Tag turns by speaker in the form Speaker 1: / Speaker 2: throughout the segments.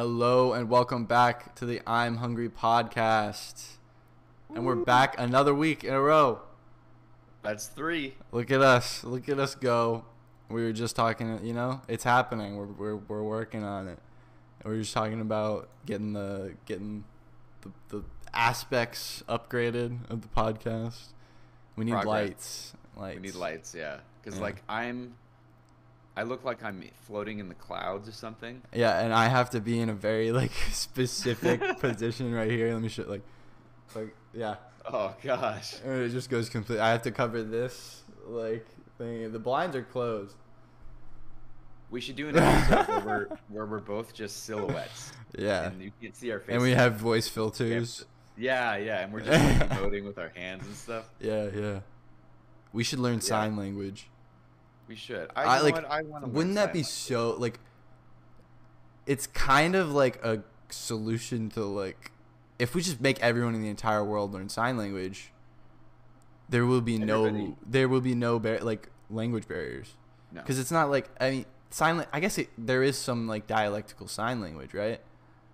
Speaker 1: Hello and welcome back to the I'm Hungry podcast. And we're back another week in a row.
Speaker 2: That's three.
Speaker 1: Look at us. Look at us go. We were just talking, you know, it's happening. We're we're we're working on it. And we are just talking about getting the getting the, the aspects upgraded of the podcast. We need
Speaker 2: Progress.
Speaker 1: lights. Lights.
Speaker 2: We need lights, yeah. Because
Speaker 1: Yeah.
Speaker 2: like I'm, I look like I'm floating in the clouds or something.
Speaker 1: Yeah, and I have to be in a very like specific position right here. Let me show like like yeah.
Speaker 2: Oh gosh.
Speaker 1: And it just goes complete. I have to cover this like thing. The blinds are closed.
Speaker 2: We should do an episode where we're where we're both just silhouettes.
Speaker 1: Yeah.
Speaker 2: And you can't see our faces.
Speaker 1: And we have voice filters.
Speaker 2: Yeah, yeah, and we're just like, emoting with our hands and stuff.
Speaker 1: Yeah, yeah. We should learn
Speaker 2: Yeah.
Speaker 1: sign language.
Speaker 2: We should. I,
Speaker 1: I, like
Speaker 2: what? I
Speaker 1: wouldn't that be so like it's kind of like a solution to like if we just make everyone in the entire world learn sign language there will be no there will be no bar- like language barriers
Speaker 2: No.
Speaker 1: because it's not like i mean sign la- i guess it, there is some like dialectical sign language right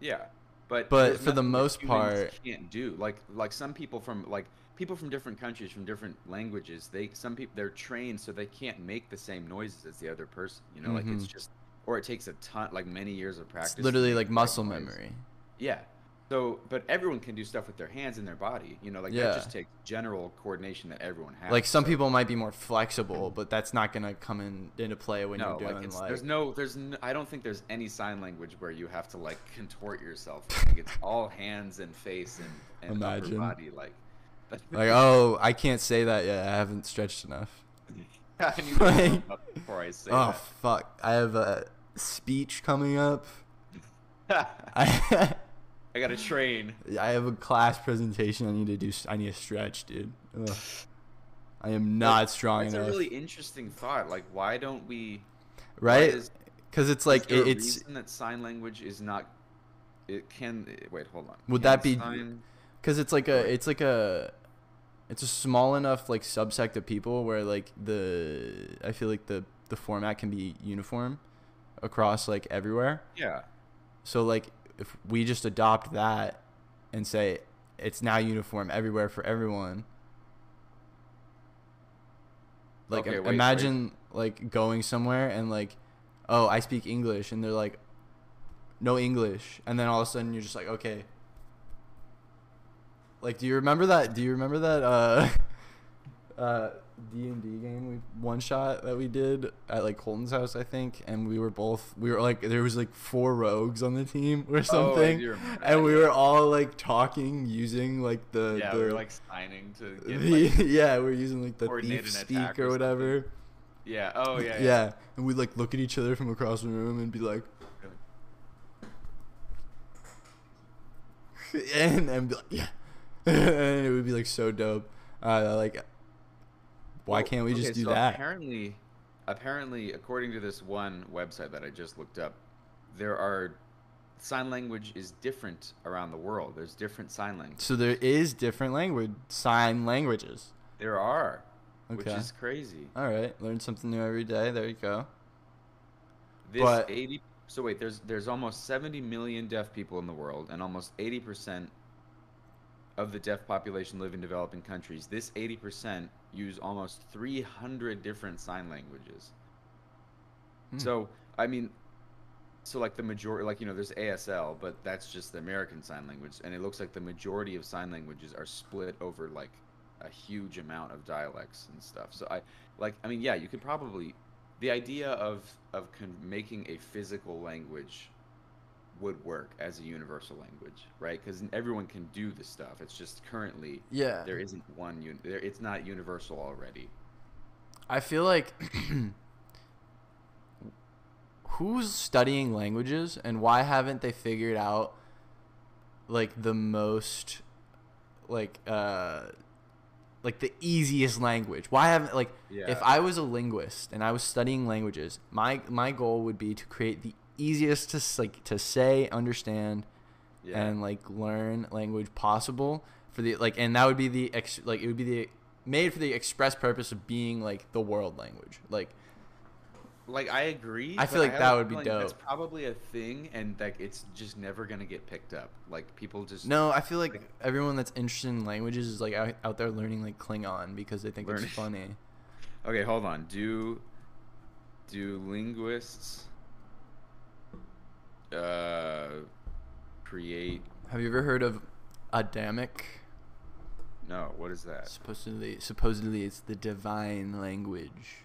Speaker 2: Yeah, but
Speaker 1: But for the most part-
Speaker 2: can't do like like some people from like people from different countries from different languages. They some people they're trained so they can't make the same noises as the other person. You know, like it's
Speaker 1: Mhm.
Speaker 2: just or it takes a ton like many years of practice.
Speaker 1: it's literally like muscle
Speaker 2: noise.
Speaker 1: memory
Speaker 2: Yeah. So, but everyone can do stuff with their hands and their body. You know, like
Speaker 1: Yeah.
Speaker 2: that just takes general coordination that everyone has.
Speaker 1: like some
Speaker 2: So-
Speaker 1: people might be more flexible but that's not gonna come in into play when
Speaker 2: no,
Speaker 1: you're doing
Speaker 2: like,
Speaker 1: like
Speaker 2: there's no, there's, no, I don't think there's any sign language where you have to like contort yourself. I think it's all hands and face and, and upper
Speaker 1: Imagine.
Speaker 2: body. Like,
Speaker 1: like oh i can't say that yet i haven't stretched enough
Speaker 2: I need to
Speaker 1: Like-
Speaker 2: before I say
Speaker 1: oh fuck i have a speech coming up. I,
Speaker 2: I got to train.
Speaker 1: I have a class presentation i need to do i need to stretch dude Ugh. i am not strong
Speaker 2: That's
Speaker 1: enough
Speaker 2: a really interesting thought. Like, why don't we?
Speaker 1: right because it's like it,
Speaker 2: a
Speaker 1: it's
Speaker 2: that sign language is not. It can wait. Hold on.
Speaker 1: Would
Speaker 2: Can
Speaker 1: that be- because it's like a it's like a it's a small enough like subsect of people where like the i feel like the the format can be uniform across like everywhere.
Speaker 2: Yeah.
Speaker 1: so like if we just adopt that and say it's now uniform everywhere for everyone. Like
Speaker 2: Okay, wait,
Speaker 1: imagine like going somewhere and like oh i speak english and they're like no english. And then all of a sudden you're just like okay like do you remember that do you remember that uh uh d&d game we one shot that we did at like colton's house i think and we were both we were like there was like four rogues on the team or
Speaker 2: Oh,
Speaker 1: something
Speaker 2: remember
Speaker 1: and we were all like talking using like the
Speaker 2: Yeah,
Speaker 1: the
Speaker 2: we were like signing to get
Speaker 1: the-
Speaker 2: like,
Speaker 1: yeah we're using like the thief speak or
Speaker 2: or
Speaker 1: whatever
Speaker 2: yeah. Oh yeah.
Speaker 1: yeah.
Speaker 2: Yeah.
Speaker 1: and we'd like look at each other from across the room and be like and and be like yeah and it would be like so dope uh like why can't we just
Speaker 2: okay,
Speaker 1: do
Speaker 2: so
Speaker 1: that
Speaker 2: Apparently, apparently, according to this one website that I just looked up, there are sign language is different around the world. There's different sign language.
Speaker 1: so there is different language sign languages
Speaker 2: There are, which is crazy.
Speaker 1: all right learn something new every day there you go
Speaker 2: This
Speaker 1: But-
Speaker 2: 80 so wait, there's there's almost 70 million deaf people in the world and almost 80% of the deaf population live in developing countries. This 80% use almost 300 different sign languages.
Speaker 1: Hmm.
Speaker 2: So, I mean so like the majority like you know there's ASL, but that's just the American sign language and it looks like the majority of sign languages are split over like a huge amount of dialects and stuff. So I like I mean yeah, you could probably the idea of of con- making a physical language would work as a universal language, right? Because everyone can do the stuff. It's just currently
Speaker 1: yeah
Speaker 2: there isn't one. Un- there, it's not universal already.
Speaker 1: I feel like who's studying languages and why haven't they figured out like the most like uh like the easiest language why haven't like if i was a linguist and i was studying languages my my goal would be to create the easiest to like to say understand
Speaker 2: Yeah.
Speaker 1: and like learn language possible for the like and that would be the ex like it would be the made for the express purpose of being like the world language like
Speaker 2: like I agree.
Speaker 1: I feel like
Speaker 2: have
Speaker 1: that would be
Speaker 2: That's
Speaker 1: dope.
Speaker 2: probably a thing, and like it's just never gonna get picked up. Like people just
Speaker 1: No, I feel like
Speaker 2: Like-
Speaker 1: everyone that's interested in languages is like out, out there learning like Klingon because they think
Speaker 2: Learning-
Speaker 1: it's funny.
Speaker 2: Okay, hold on. Do do linguists uh create?
Speaker 1: Have you ever heard of Adamic?
Speaker 2: No, what is that?
Speaker 1: Supposedly, supposedly it's the divine language.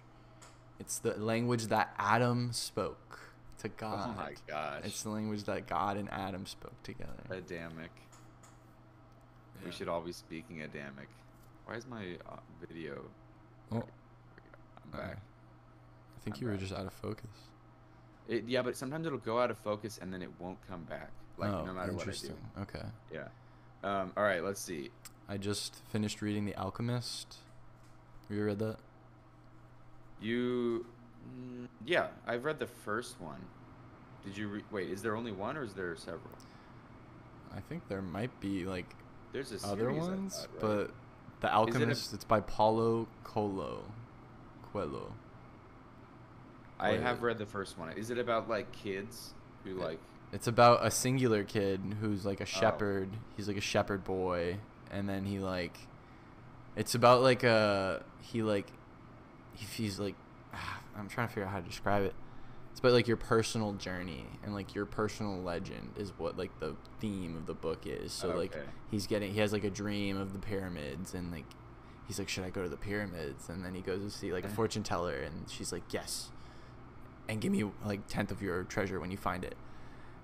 Speaker 1: It's the language that Adam spoke to God.
Speaker 2: Oh my gosh,
Speaker 1: It's the language that God and Adam spoke together.
Speaker 2: Adamic. We should all be speaking Adamic. Why is my uh, video?
Speaker 1: Oh,
Speaker 2: I'm
Speaker 1: uh,
Speaker 2: back.
Speaker 1: I think
Speaker 2: I'm
Speaker 1: you were just out of focus.
Speaker 2: It, yeah, but sometimes it'll go out of focus and then it won't come back. Like
Speaker 1: oh,
Speaker 2: no matter what I do.
Speaker 1: interesting. Okay.
Speaker 2: Yeah. Um, all right, let's see.
Speaker 1: I just finished reading The Alchemist. Have you read that?
Speaker 2: You, mm, yeah, I've read the first one. Did you re- wait? Is there only one or is there several?
Speaker 1: I think there might be like
Speaker 2: There's a
Speaker 1: other ones,
Speaker 2: thought, right?
Speaker 1: but The Alchemist, it's by Paulo Coelho. Coelho.
Speaker 2: I
Speaker 1: wait.
Speaker 2: have read the first one. Is it about like kids who like?
Speaker 1: It's about a singular kid who's like a
Speaker 2: Oh.
Speaker 1: shepherd. He's like a shepherd boy, and then he like, it's about like a he like, if he's like, I'm trying to figure out how to describe it. It's about like your personal journey and like your personal legend is what like the theme of the book is. So like he's getting he has like a dream of the pyramids and like he's like should I go to the pyramids and then he goes to see like a fortune teller and she's like yes and give me like tenth of your treasure when you find it.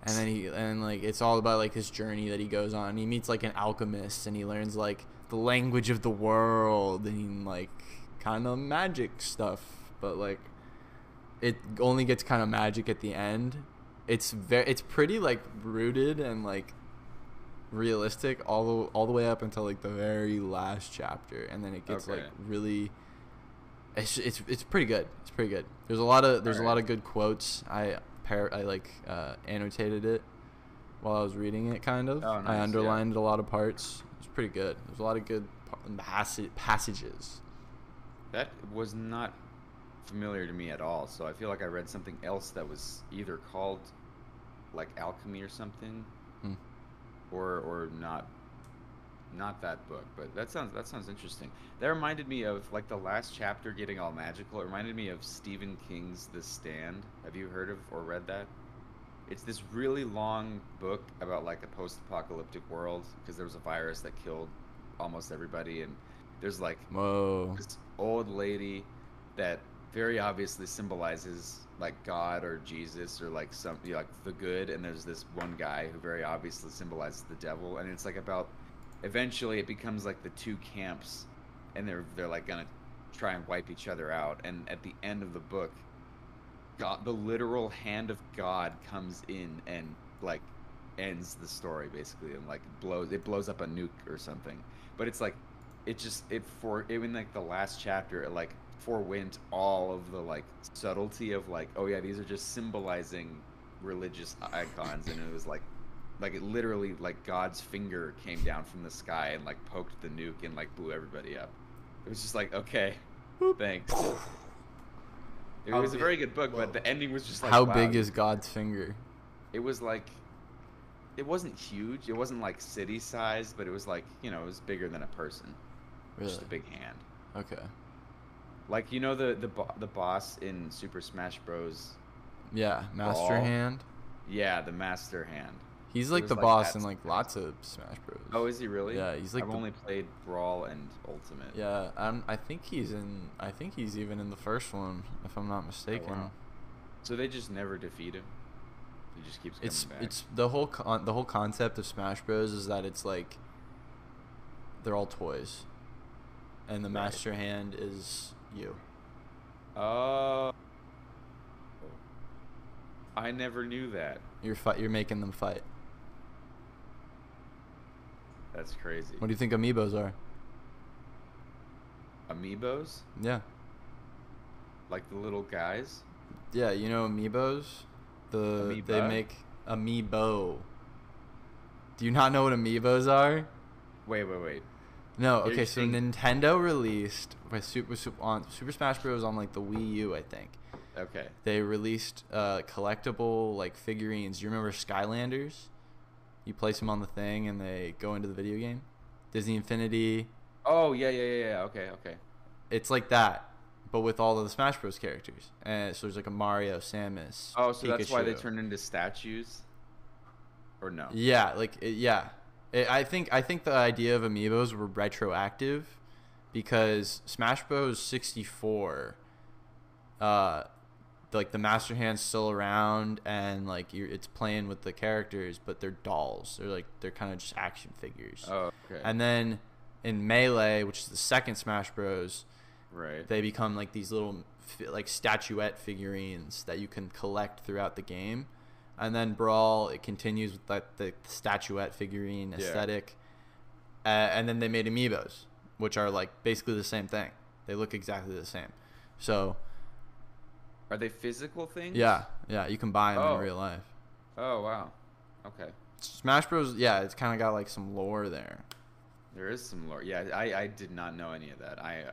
Speaker 1: And then he and like it's all about like his journey that he goes on. He meets like an alchemist and he learns like the language of the world and like kind of magic stuff. But like it only gets kind of magic at the end. It's very it's pretty like rooted and like realistic all the all the way up until like the very last chapter. And then it gets like really it's, it's it's pretty good. It's pretty good. There's a lot of there's a lot of good quotes. I par- i like uh, annotated it while i was reading it kind of.
Speaker 2: Oh, nice,
Speaker 1: i
Speaker 2: yeah.
Speaker 1: underlined a lot of parts. It's pretty good. There's a lot of good pa- passi- passages.
Speaker 2: That was not familiar to me at all. So I feel like I read something else that was either called like alchemy or something,
Speaker 1: Hmm.
Speaker 2: or or not not that book. But that sounds that sounds interesting. That reminded me of like the last chapter getting all magical. It reminded me of Stephen King's The Stand. Have you heard of or read that? It's this really long book about like a post-apocalyptic world because there was a virus that killed almost everybody and there's like
Speaker 1: whoa
Speaker 2: this old lady that very obviously symbolizes like God or Jesus or like some you know, like the good, and there's this one guy who very obviously symbolizes the devil, and it's like about eventually it becomes like the two camps, and they're they're like gonna try and wipe each other out, and at the end of the book, God, the literal hand of God comes in and like ends the story basically, and like blows it blows up a nuke or something, but it's like it just it for even like the last chapter it like forewent all of the like subtlety of like oh yeah these are just symbolizing religious icons and it was like like it literally like god's finger came down from the sky and like poked the nuke and like blew everybody up. It was just like okay thanks. It
Speaker 1: How
Speaker 2: was a very good book
Speaker 1: whoa.
Speaker 2: but the ending was just like
Speaker 1: how
Speaker 2: wow,
Speaker 1: big is god's finger?
Speaker 2: It was like it wasn't huge. It wasn't like city size but it was like you know it was bigger than a person.
Speaker 1: Really
Speaker 2: just a big hand.
Speaker 1: Okay.
Speaker 2: Like you know the the bo- the boss in Super Smash Bros.
Speaker 1: yeah master
Speaker 2: Ball.
Speaker 1: hand?
Speaker 2: Yeah, the Master Hand.
Speaker 1: He's like the
Speaker 2: like
Speaker 1: boss in like lots of smash bros
Speaker 2: Oh, is he really?
Speaker 1: Yeah, he's like
Speaker 2: I've
Speaker 1: the-
Speaker 2: only played Brawl and Ultimate.
Speaker 1: Yeah, um, I think he's in. I think he's even in the first one, if I'm not mistaken.
Speaker 2: wow. So they just never defeat him. He just keeps coming
Speaker 1: It's
Speaker 2: back.
Speaker 1: it's the whole con- the whole concept of Smash Bros is that it's like they're all toys, and the
Speaker 2: Right.
Speaker 1: Master Hand is you.
Speaker 2: Oh. I never knew that.
Speaker 1: You're fight. You're making them fight.
Speaker 2: That's crazy.
Speaker 1: What do you think amiibos are?
Speaker 2: Amiibos?
Speaker 1: Yeah,
Speaker 2: Like the little guys?
Speaker 1: yeah. You know amiibos. The they make amiibo. Do you not know what amiibos are?
Speaker 2: Wait, wait, wait.
Speaker 1: No, okay. So
Speaker 2: saying-
Speaker 1: Nintendo released by Super, Super on Super Smash Bros. on like the Wii U, I think.
Speaker 2: Okay.
Speaker 1: They released uh, collectible like figurines. Do you remember Skylanders? You place them on the thing and they go into the video game. Disney Infinity.
Speaker 2: Oh yeah, yeah, yeah, yeah. Okay, okay.
Speaker 1: It's like that, but with all of the Smash Bros. characters. And so there's like a Mario, Samus.
Speaker 2: Oh, so that's why they
Speaker 1: Pikachu.
Speaker 2: turned into statues. Or no?
Speaker 1: Yeah, like it, yeah. It, I think I think the idea of amiibos were retroactive because Smash Bros. 64 uh like the master hand's still around and like you're, it's playing with the characters but they're dolls they're like they're kind of just action figures
Speaker 2: Oh, okay.
Speaker 1: and then in melee which is the second smash bros
Speaker 2: right.
Speaker 1: they become like these little like statuette figurines that you can collect throughout the game and then brawl it continues with that the statuette figurine
Speaker 2: Yeah.
Speaker 1: aesthetic uh, and then they made amiibos which are like basically the same thing they look exactly the same so
Speaker 2: Are they physical things?
Speaker 1: yeah yeah you can buy them
Speaker 2: Oh.
Speaker 1: in real life
Speaker 2: Oh wow. Okay.
Speaker 1: smash bros yeah it's kind of got like some lore there
Speaker 2: There is some lore. Yeah, I, I did not know any of that. I uh,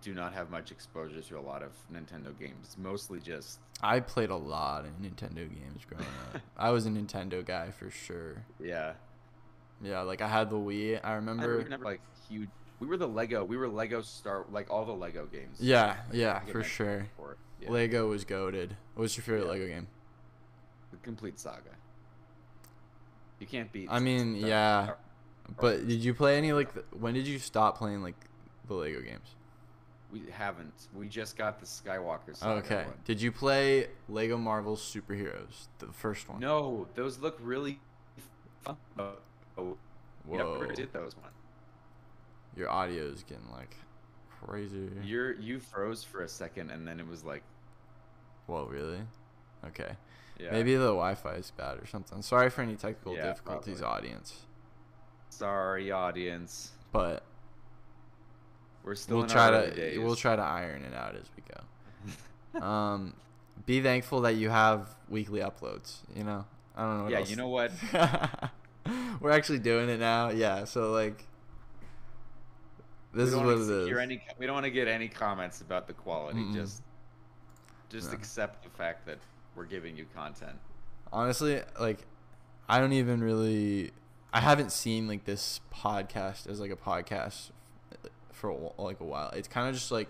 Speaker 2: do not have much exposure to a lot of Nintendo games. Mostly just
Speaker 1: i played a lot of nintendo games growing up i was a nintendo guy for sure
Speaker 2: yeah.
Speaker 1: yeah like i had the wii i
Speaker 2: I
Speaker 1: remember
Speaker 2: we were never like huge. We were the Lego. We were Lego Star like all the Lego games.
Speaker 1: Yeah,
Speaker 2: I
Speaker 1: yeah, for sure.
Speaker 2: Yeah.
Speaker 1: Lego was goaded. What's your favorite
Speaker 2: Yeah.
Speaker 1: Lego game?
Speaker 2: The complete saga. You can't beat.
Speaker 1: I mean, yeah, but did you play any like? The, when did you stop playing like the Lego games?
Speaker 2: We haven't. We just got the Skywalker saga.
Speaker 1: Okay.
Speaker 2: one.
Speaker 1: Did you play Lego Marvel Superheroes, the first one?
Speaker 2: No, those look really fun. Oh, oh,
Speaker 1: Whoa.
Speaker 2: never did those one.
Speaker 1: Your audio is getting like crazy.
Speaker 2: You're you froze for a second and then it was like,
Speaker 1: Whoa, really? Okay.
Speaker 2: yeah.
Speaker 1: Maybe the Wi-Fi is bad or something. Sorry for any technical
Speaker 2: Yeah,
Speaker 1: difficulties,
Speaker 2: probably.
Speaker 1: audience.
Speaker 2: Sorry, audience.
Speaker 1: But
Speaker 2: We're still
Speaker 1: we'll try to
Speaker 2: days.
Speaker 1: we'll try to iron it out as we go. um, be thankful that you have weekly uploads. You know, I don't know. What
Speaker 2: Yeah,
Speaker 1: else.
Speaker 2: you know what?
Speaker 1: We're actually doing it now. Yeah, so like, this
Speaker 2: we
Speaker 1: is
Speaker 2: don't
Speaker 1: what it is.
Speaker 2: Any, we don't want to get any comments about the quality.
Speaker 1: Mm-mm.
Speaker 2: Just, just accept the fact that we're giving you content.
Speaker 1: Honestly, like, I don't even really. I haven't seen like this podcast as like a podcast for like a while. It's kind of just like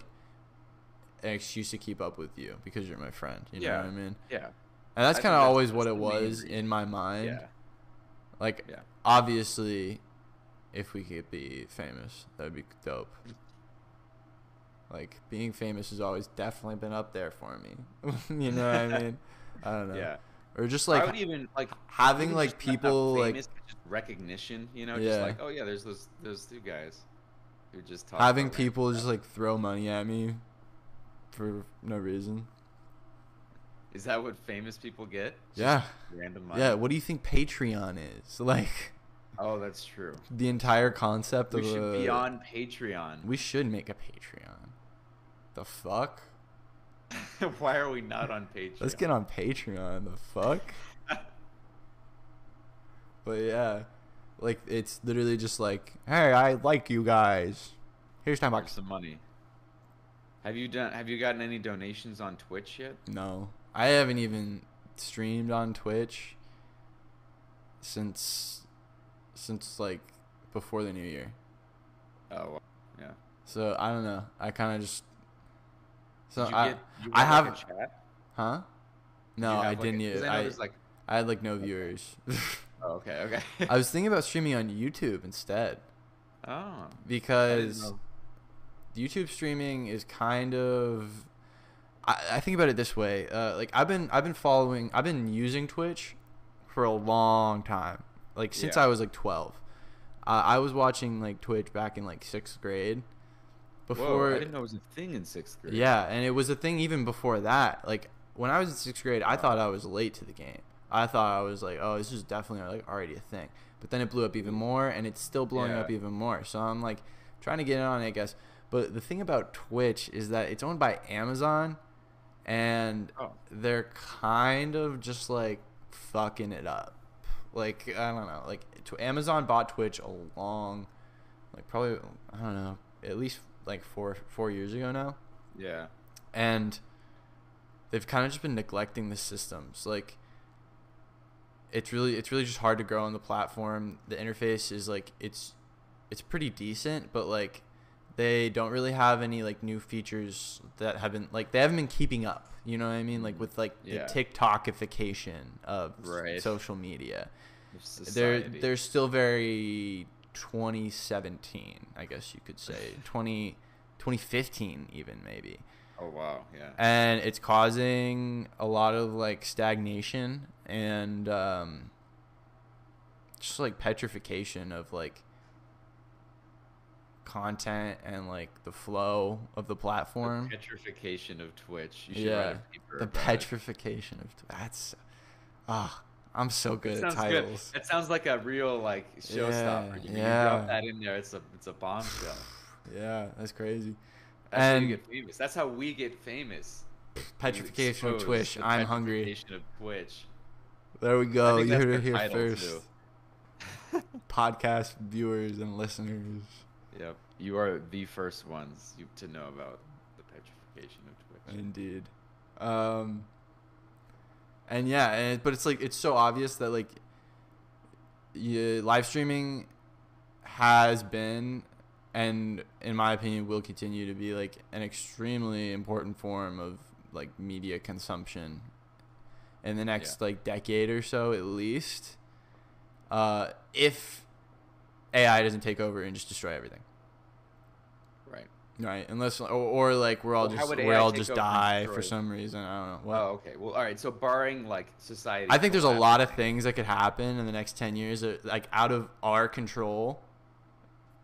Speaker 1: an excuse to keep up with you because you're my friend. You know what I mean?
Speaker 2: Yeah.
Speaker 1: And that's kind of always what it was
Speaker 2: reason.
Speaker 1: in my mind.
Speaker 2: Yeah.
Speaker 1: Like,
Speaker 2: Yeah.
Speaker 1: obviously, if we could be famous, that would be dope. Like, being famous has always definitely been up there for me. you know what I mean? I don't know.
Speaker 2: Yeah.
Speaker 1: Or just
Speaker 2: I
Speaker 1: like
Speaker 2: would even like
Speaker 1: having like
Speaker 2: just not- not
Speaker 1: people like
Speaker 2: famous, just recognition. You know,
Speaker 1: Yeah.
Speaker 2: just like oh yeah, there's those those two guys who just talk
Speaker 1: having people just like throw money at me for no reason.
Speaker 2: Is that what famous people get? Just
Speaker 1: Yeah.
Speaker 2: Random money.
Speaker 1: Yeah. What do you think Patreon is? Like
Speaker 2: Oh, that's true.
Speaker 1: the entire concept of
Speaker 2: We
Speaker 1: of
Speaker 2: should be on Patreon.
Speaker 1: We should make a Patreon. The fuck?
Speaker 2: Why are we not on Patreon?
Speaker 1: Let's get on Patreon. The fuck? But yeah, like it's literally just like, hey, I like you guys. Here's
Speaker 2: Here's
Speaker 1: bucks.
Speaker 2: some money. Have you done? Have you gotten any donations on Twitch yet?
Speaker 1: No, I haven't even streamed on Twitch since since like before the new year.
Speaker 2: Oh, yeah.
Speaker 1: So I don't know. I kind of just. So I,
Speaker 2: get,
Speaker 1: I
Speaker 2: like,
Speaker 1: have,
Speaker 2: a chat?
Speaker 1: huh? No, I
Speaker 2: like, a-
Speaker 1: didn't. yet.
Speaker 2: I
Speaker 1: I,
Speaker 2: like,
Speaker 1: I had like no viewers.
Speaker 2: oh, okay, okay.
Speaker 1: I was thinking about streaming on YouTube instead
Speaker 2: oh,
Speaker 1: because. YouTube streaming is kind of. I, I think about it this way. Uh, like I've been I've been following I've been using Twitch for a long time. Like since
Speaker 2: Yeah.
Speaker 1: I was like twelve. Uh, I was watching like Twitch back in like sixth grade. Before
Speaker 2: Whoa, I didn't know it was a thing in sixth grade.
Speaker 1: Yeah, and it was a thing even before that. Like when I was in sixth grade, I thought I was late to the game. I thought I was like, oh, this is definitely like already a thing. But then it blew up even more, and it's still blowing
Speaker 2: Yeah.
Speaker 1: up even more. So I'm like trying to get in on it, I guess. But the thing about Twitch is that it's owned by Amazon, and
Speaker 2: Oh.
Speaker 1: they're kind of just like fucking it up. Like I don't know, like Amazon bought Twitch a long, like probably I don't know, at least like four four years ago now
Speaker 2: Yeah.
Speaker 1: and they've kind of just been neglecting the systems. Like it's really it's really just hard to grow on the platform. The interface is like it's it's pretty decent, but like they don't really have any like new features that have been like they haven't been keeping up. You know what I mean? Like with like
Speaker 2: Yeah.
Speaker 1: the TikTokification of
Speaker 2: Right.
Speaker 1: social media. They're they're still very 2017, I guess you could say 20 2015 even maybe
Speaker 2: Oh wow, yeah.
Speaker 1: and it's causing a lot of like stagnation and um, just like petrification of like content and like the flow of the platform.
Speaker 2: The petrification of Twitch. You should
Speaker 1: yeah,
Speaker 2: write a paper
Speaker 1: the
Speaker 2: about it.
Speaker 1: petrification of that's ah, I'm so good
Speaker 2: That
Speaker 1: at
Speaker 2: sounds good.
Speaker 1: titles.
Speaker 2: That sounds like a real like showstopper.
Speaker 1: Yeah,
Speaker 2: you,
Speaker 1: yeah.
Speaker 2: drop that in there, it's a it's a bombshell.
Speaker 1: Yeah, that's crazy.
Speaker 2: That's how
Speaker 1: And-
Speaker 2: you get famous. That's how we get famous.
Speaker 1: Petrification of Twitch. I'm hungry.
Speaker 2: petrification of Twitch.
Speaker 1: There we go. You heard it here first. Podcast viewers and listeners.
Speaker 2: Yep, you are the first ones you, to know about the petrification of Twitch.
Speaker 1: Indeed. Um and yeah, and but it's like it's so obvious that like yeah, live streaming has been and in my opinion will continue to be like an extremely important form of like media consumption in the next like decade or so at least. Uh if AI doesn't take over and just destroy everything.
Speaker 2: Right.
Speaker 1: Right, unless or, or like we're all
Speaker 2: Well,
Speaker 1: just we all just die for some reason. I don't know. What?
Speaker 2: Oh, okay. Well, all right. So barring like society,
Speaker 1: I think there's a lot of things that could happen in the next ten years, that, like out of our control,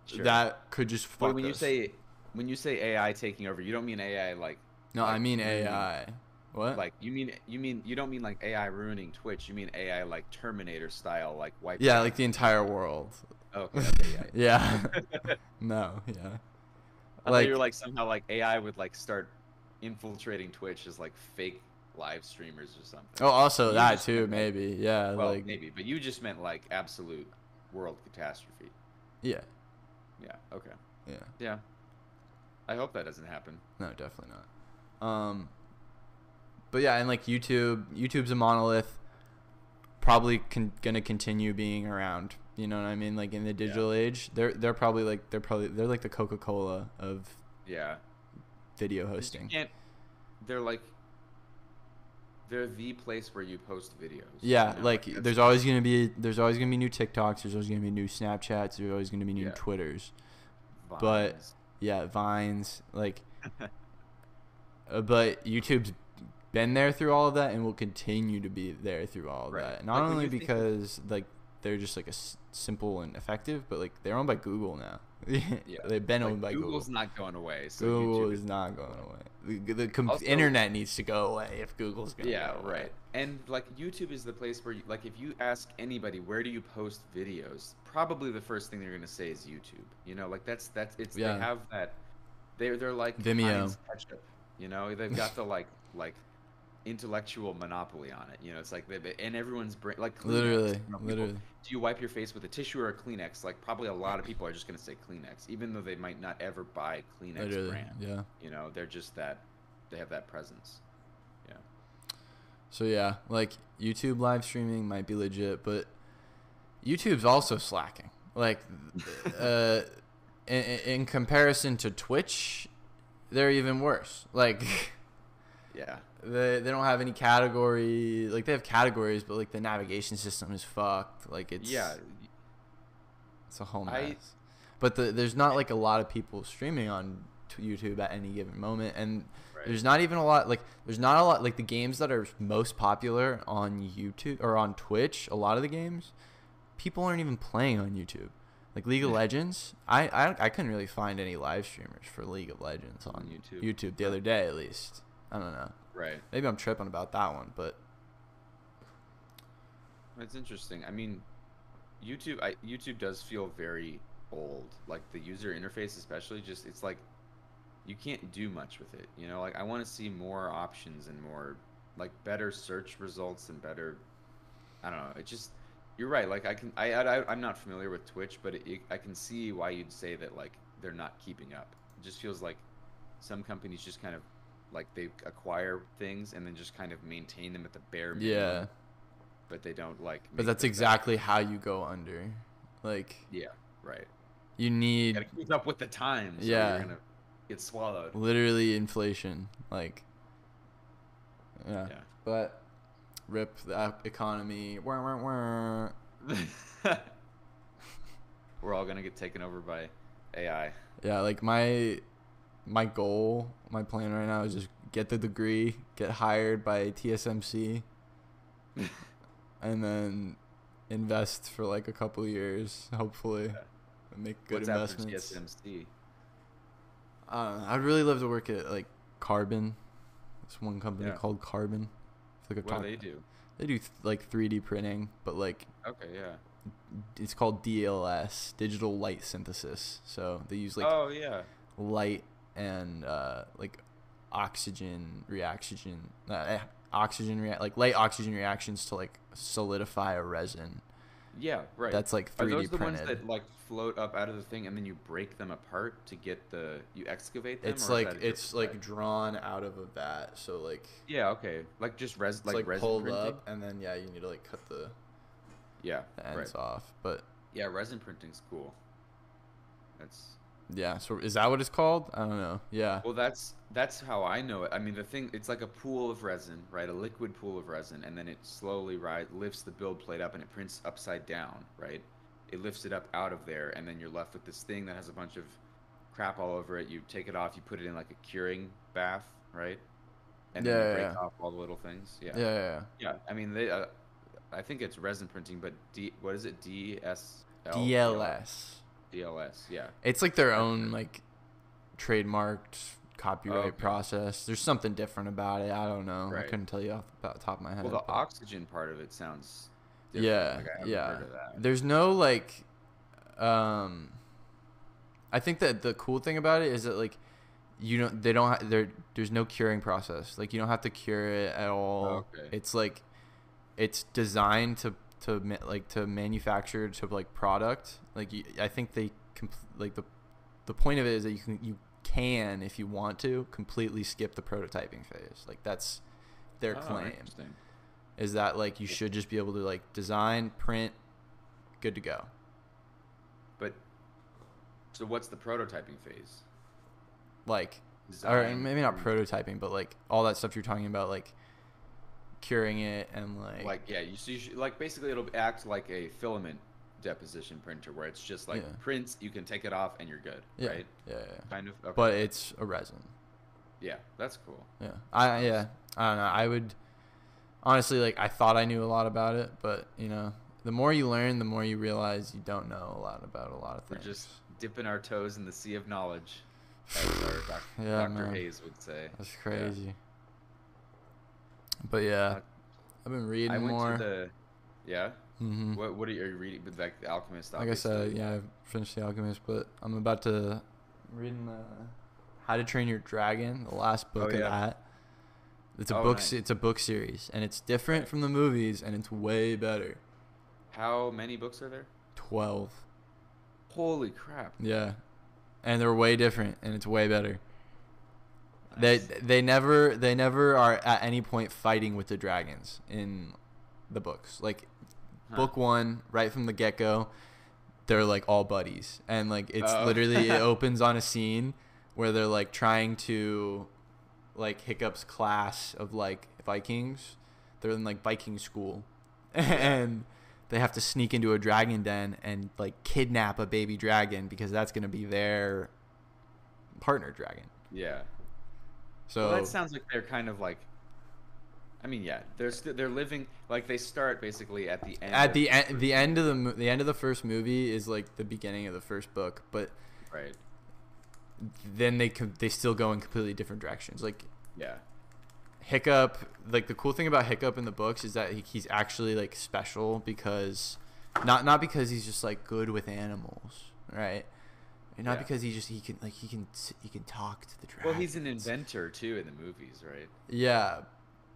Speaker 2: Sure.
Speaker 1: that could just fuck
Speaker 2: Wait, when you say when you say AI taking over, you don't mean AI like
Speaker 1: no, I
Speaker 2: like,
Speaker 1: mean
Speaker 2: ruining-
Speaker 1: AI. What?
Speaker 2: like you mean you mean you don't mean like AI ruining Twitch. You mean AI like Terminator style like wipe.
Speaker 1: yeah, like the entire world.
Speaker 2: Okay, okay, yeah.
Speaker 1: Yeah. no. Yeah.
Speaker 2: I
Speaker 1: Like-
Speaker 2: thought you were like somehow like AI would like start infiltrating Twitch as like fake live streamers or something.
Speaker 1: Oh, also
Speaker 2: You
Speaker 1: that too,
Speaker 2: like-
Speaker 1: maybe. Yeah.
Speaker 2: well,
Speaker 1: like.
Speaker 2: maybe, but you just meant like absolute world catastrophe.
Speaker 1: Yeah.
Speaker 2: Yeah. Okay.
Speaker 1: Yeah.
Speaker 2: Yeah. I hope that doesn't happen.
Speaker 1: No, definitely not. Um, but yeah, and like YouTube, YouTube's a monolith. Probably con- gonna continue being around. You know what I mean? Like in the digital age, they're they're probably like they're probably they're like the Coca Cola of
Speaker 2: Yeah.
Speaker 1: video hosting.
Speaker 2: They're like. They're the place where you post videos.
Speaker 1: Yeah,
Speaker 2: you know,
Speaker 1: like
Speaker 2: that's-
Speaker 1: there's always gonna be there's always gonna be new TikToks. There's always gonna be new Snapchats. There's always gonna be new
Speaker 2: Yeah.
Speaker 1: Twitters. but- Yeah, Vines. Like, uh, but YouTube's been there through all of that and will continue to be there through all of
Speaker 2: Right.
Speaker 1: that. Not
Speaker 2: Like,
Speaker 1: only
Speaker 2: you think
Speaker 1: because like they're just like a s- simple and effective, but like they're owned by Google now.
Speaker 2: Yeah.
Speaker 1: they've been
Speaker 2: Like,
Speaker 1: owned by
Speaker 2: Google's
Speaker 1: Google.
Speaker 2: not going away. So
Speaker 1: Google
Speaker 2: YouTube
Speaker 1: is not going away. The, the com-
Speaker 2: Also-
Speaker 1: internet needs to go away if Google's going.
Speaker 2: Yeah,
Speaker 1: go
Speaker 2: right. And like YouTube is the place where, you, like, if you ask anybody where do you post videos, probably the first thing they're gonna say is YouTube. You know, like that's that's it's
Speaker 1: Yeah.
Speaker 2: they have that. They're they're like
Speaker 1: Vimeo.
Speaker 2: Ketchup. You know, they've got the like like intellectual monopoly on it. You know, it's like they, and everyone's brain like Kleenex,
Speaker 1: Literally,
Speaker 2: you know, people-
Speaker 1: literally.
Speaker 2: Do you wipe your face with a tissue or a Kleenex? Like probably a lot of people are just gonna say Kleenex, even though they might not ever buy Kleenex
Speaker 1: Literally,
Speaker 2: brand.
Speaker 1: yeah.
Speaker 2: You know, they're just that they have that presence. Yeah.
Speaker 1: So yeah, like YouTube live streaming might be legit, but YouTube's also slacking. Like, uh, in, in comparison to Twitch, they're even worse. Like,
Speaker 2: Yeah.
Speaker 1: they they don't have any category. Like they have categories, but like the navigation system is fucked. Like it's
Speaker 2: Yeah.
Speaker 1: it's a whole mess.
Speaker 2: I-
Speaker 1: but the, there's not like a lot of people streaming on YouTube at any given moment, and
Speaker 2: Right.
Speaker 1: there's not even a lot like there's not a lot like the games that are most popular on YouTube or on Twitch. A lot of the games, people aren't even playing on YouTube. Like League of Legends, I, I I couldn't really find any live streamers for League of Legends on
Speaker 2: On YouTube.
Speaker 1: YouTube the other day, at least. I don't know.
Speaker 2: Right.
Speaker 1: Maybe I'm tripping about that one, but
Speaker 2: It's interesting. I mean, YouTube. I, YouTube does feel very old. Like the user interface, especially, just it's like you can't do much with it. You know, like I want to see more options and more like better search results and better. I don't know. It just you're right. Like I can. I, I I'm not familiar with Twitch, but it, it, I can see why you'd say that like they're not keeping up. It just feels like some companies just kind of like they acquire things and then just kind of maintain them at the bare minimum.
Speaker 1: Yeah.
Speaker 2: But they don't like.
Speaker 1: But that's
Speaker 2: them better.
Speaker 1: exactly how you go under. Like
Speaker 2: Yeah. Right.
Speaker 1: you
Speaker 2: You
Speaker 1: need
Speaker 2: gotta keep up with the times. or
Speaker 1: Yeah.
Speaker 2: You're gonna get swallowed.
Speaker 1: literally inflation. Like yeah.
Speaker 2: Yeah.
Speaker 1: But rip the economy. Wah, wah, wah.
Speaker 2: We're all gonna get taken over by AI.
Speaker 1: Yeah, like my my goal, my plan right now is just get the degree, get hired by TSMC, and then invest for like a couple years, hopefully, and make good
Speaker 2: What's
Speaker 1: investments.
Speaker 2: after TSMC?
Speaker 1: Uh, I'd really love to work at like Carbon. It's one company
Speaker 2: Yeah.
Speaker 1: called Carbon. I feel like I've
Speaker 2: What do they do?
Speaker 1: They do th- like 3D printing, but like
Speaker 2: Okay, yeah.
Speaker 1: it's called DLS, digital light synthesis. So they use like
Speaker 2: oh yeah.
Speaker 1: light and uh, like oxygen reaction, uh, eh, oxygen rea- like light oxygen reactions to like solidify a resin.
Speaker 2: Yeah, right.
Speaker 1: That's like 3D Are
Speaker 2: those the
Speaker 1: printed.
Speaker 2: ones that like float up out of the thing and then you break them apart to get the you excavate them?
Speaker 1: it's like it's like
Speaker 2: type?
Speaker 1: drawn out of a vat, so like
Speaker 2: yeah, okay, like just res like,
Speaker 1: like,
Speaker 2: resin
Speaker 1: pulled
Speaker 2: printing.
Speaker 1: up, and then yeah, you need to like cut the,
Speaker 2: Yeah,
Speaker 1: the
Speaker 2: right.
Speaker 1: ends off. But
Speaker 2: Yeah, resin printing's cool. That's
Speaker 1: yeah, so is that what it's called? I don't know. Yeah,
Speaker 2: well, that's that's how I know it. I mean, the thing it's like a pool of resin, right? A liquid pool of resin, and then it slowly rise lifts the build plate up and it prints upside down, right? It lifts it up out of there, and then you're left with this thing that has a bunch of crap all over it. You take it off, you put it in like a curing bath, right? And then
Speaker 1: Yeah,
Speaker 2: you break
Speaker 1: yeah.
Speaker 2: off all the little things. Yeah.
Speaker 1: yeah, yeah. yeah.
Speaker 2: Yeah, I mean they. Uh, I think it's resin printing, but D. What is it? DSL.
Speaker 1: DLS.
Speaker 2: DLS. Yeah.
Speaker 1: It's like their own like trademarked copyright
Speaker 2: Okay.
Speaker 1: process. There's something different about it. I don't know. I couldn't tell you off the top of my head.
Speaker 2: Well, the
Speaker 1: but-
Speaker 2: oxygen part of it sounds. Different.
Speaker 1: yeah,
Speaker 2: Like,
Speaker 1: yeah.
Speaker 2: Heard of that.
Speaker 1: There's no like, um, I think that the cool thing about it is that like, you don't they don't ha- there there's no curing process. Like you don't have to cure it at all.
Speaker 2: Okay.
Speaker 1: It's like, it's designed to to like to manufacture to like product. Like I think they comp- like the the point of it is that you can you can if you want to completely skip the prototyping phase. Like that's their
Speaker 2: Oh,
Speaker 1: claim is that like you should just be able to like design, print, good to go.
Speaker 2: But so what's the prototyping phase?
Speaker 1: Like or maybe not prototyping, but like all that stuff you're talking about like curing it and like,
Speaker 2: Like yeah, you see, like basically it'll act like a filament deposition printer where it's just like
Speaker 1: Yeah.
Speaker 2: prints, you can take it off and you're good,
Speaker 1: yeah,
Speaker 2: right?
Speaker 1: yeah, yeah.
Speaker 2: Kind of. Okay.
Speaker 1: But it's a resin.
Speaker 2: yeah, that's cool.
Speaker 1: Yeah. I yeah, I don't know. I would honestly like I thought I knew a lot about it, but you know, the more you learn, the more you realize you don't know a lot about a lot of things.
Speaker 2: We're just dipping our toes in the sea of knowledge, as our doc-
Speaker 1: Yeah,
Speaker 2: Dr.
Speaker 1: man.
Speaker 2: Hayes would say.
Speaker 1: That's crazy. But yeah,
Speaker 2: Uh,
Speaker 1: I've been reading
Speaker 2: I went
Speaker 1: more.
Speaker 2: to the. Yeah.
Speaker 1: Hmm
Speaker 2: What What are you, are you reading? With like the Alchemist.
Speaker 1: Like I said, yeah, I finished The Alchemist, but I'm about to reading the How to Train Your Dragon, the last book
Speaker 2: Oh,
Speaker 1: of that. It's a
Speaker 2: Oh,
Speaker 1: book.
Speaker 2: nice.
Speaker 1: It's a book series, and it's different from the movies, and it's way better.
Speaker 2: How many books are there?
Speaker 1: Twelve,
Speaker 2: Holy crap!
Speaker 1: yeah, and they're way different, and it's way better.
Speaker 2: Nice.
Speaker 1: They they never they never are at any point fighting with the dragons in the books. Like
Speaker 2: Huh.
Speaker 1: book one, right from the get go, they're like all buddies, and like it's
Speaker 2: Oh.
Speaker 1: literally it opens on a scene where they're like trying to like Hiccup's class of like Vikings. They're in like Viking school, and they have to sneak into a dragon den and like kidnap a baby dragon because that's gonna be their partner dragon.
Speaker 2: Yeah.
Speaker 1: So
Speaker 2: well, that sounds like they're kind of like. I mean, yeah, they're st- they're living like they start basically at the end.
Speaker 1: at the end, the end of the mo- the end of the first movie is like the beginning of the first book, but
Speaker 2: right.
Speaker 1: then they com- they still go in completely different directions. Like
Speaker 2: Yeah.
Speaker 1: Hiccup, like the cool thing about Hiccup in the books is that he, he's actually like special because not not because he's just like good with animals, right? And not
Speaker 2: Yeah.
Speaker 1: because he just he can like he can he can talk to the dragons.
Speaker 2: Well, he's an inventor too in the movies, right?
Speaker 1: Yeah,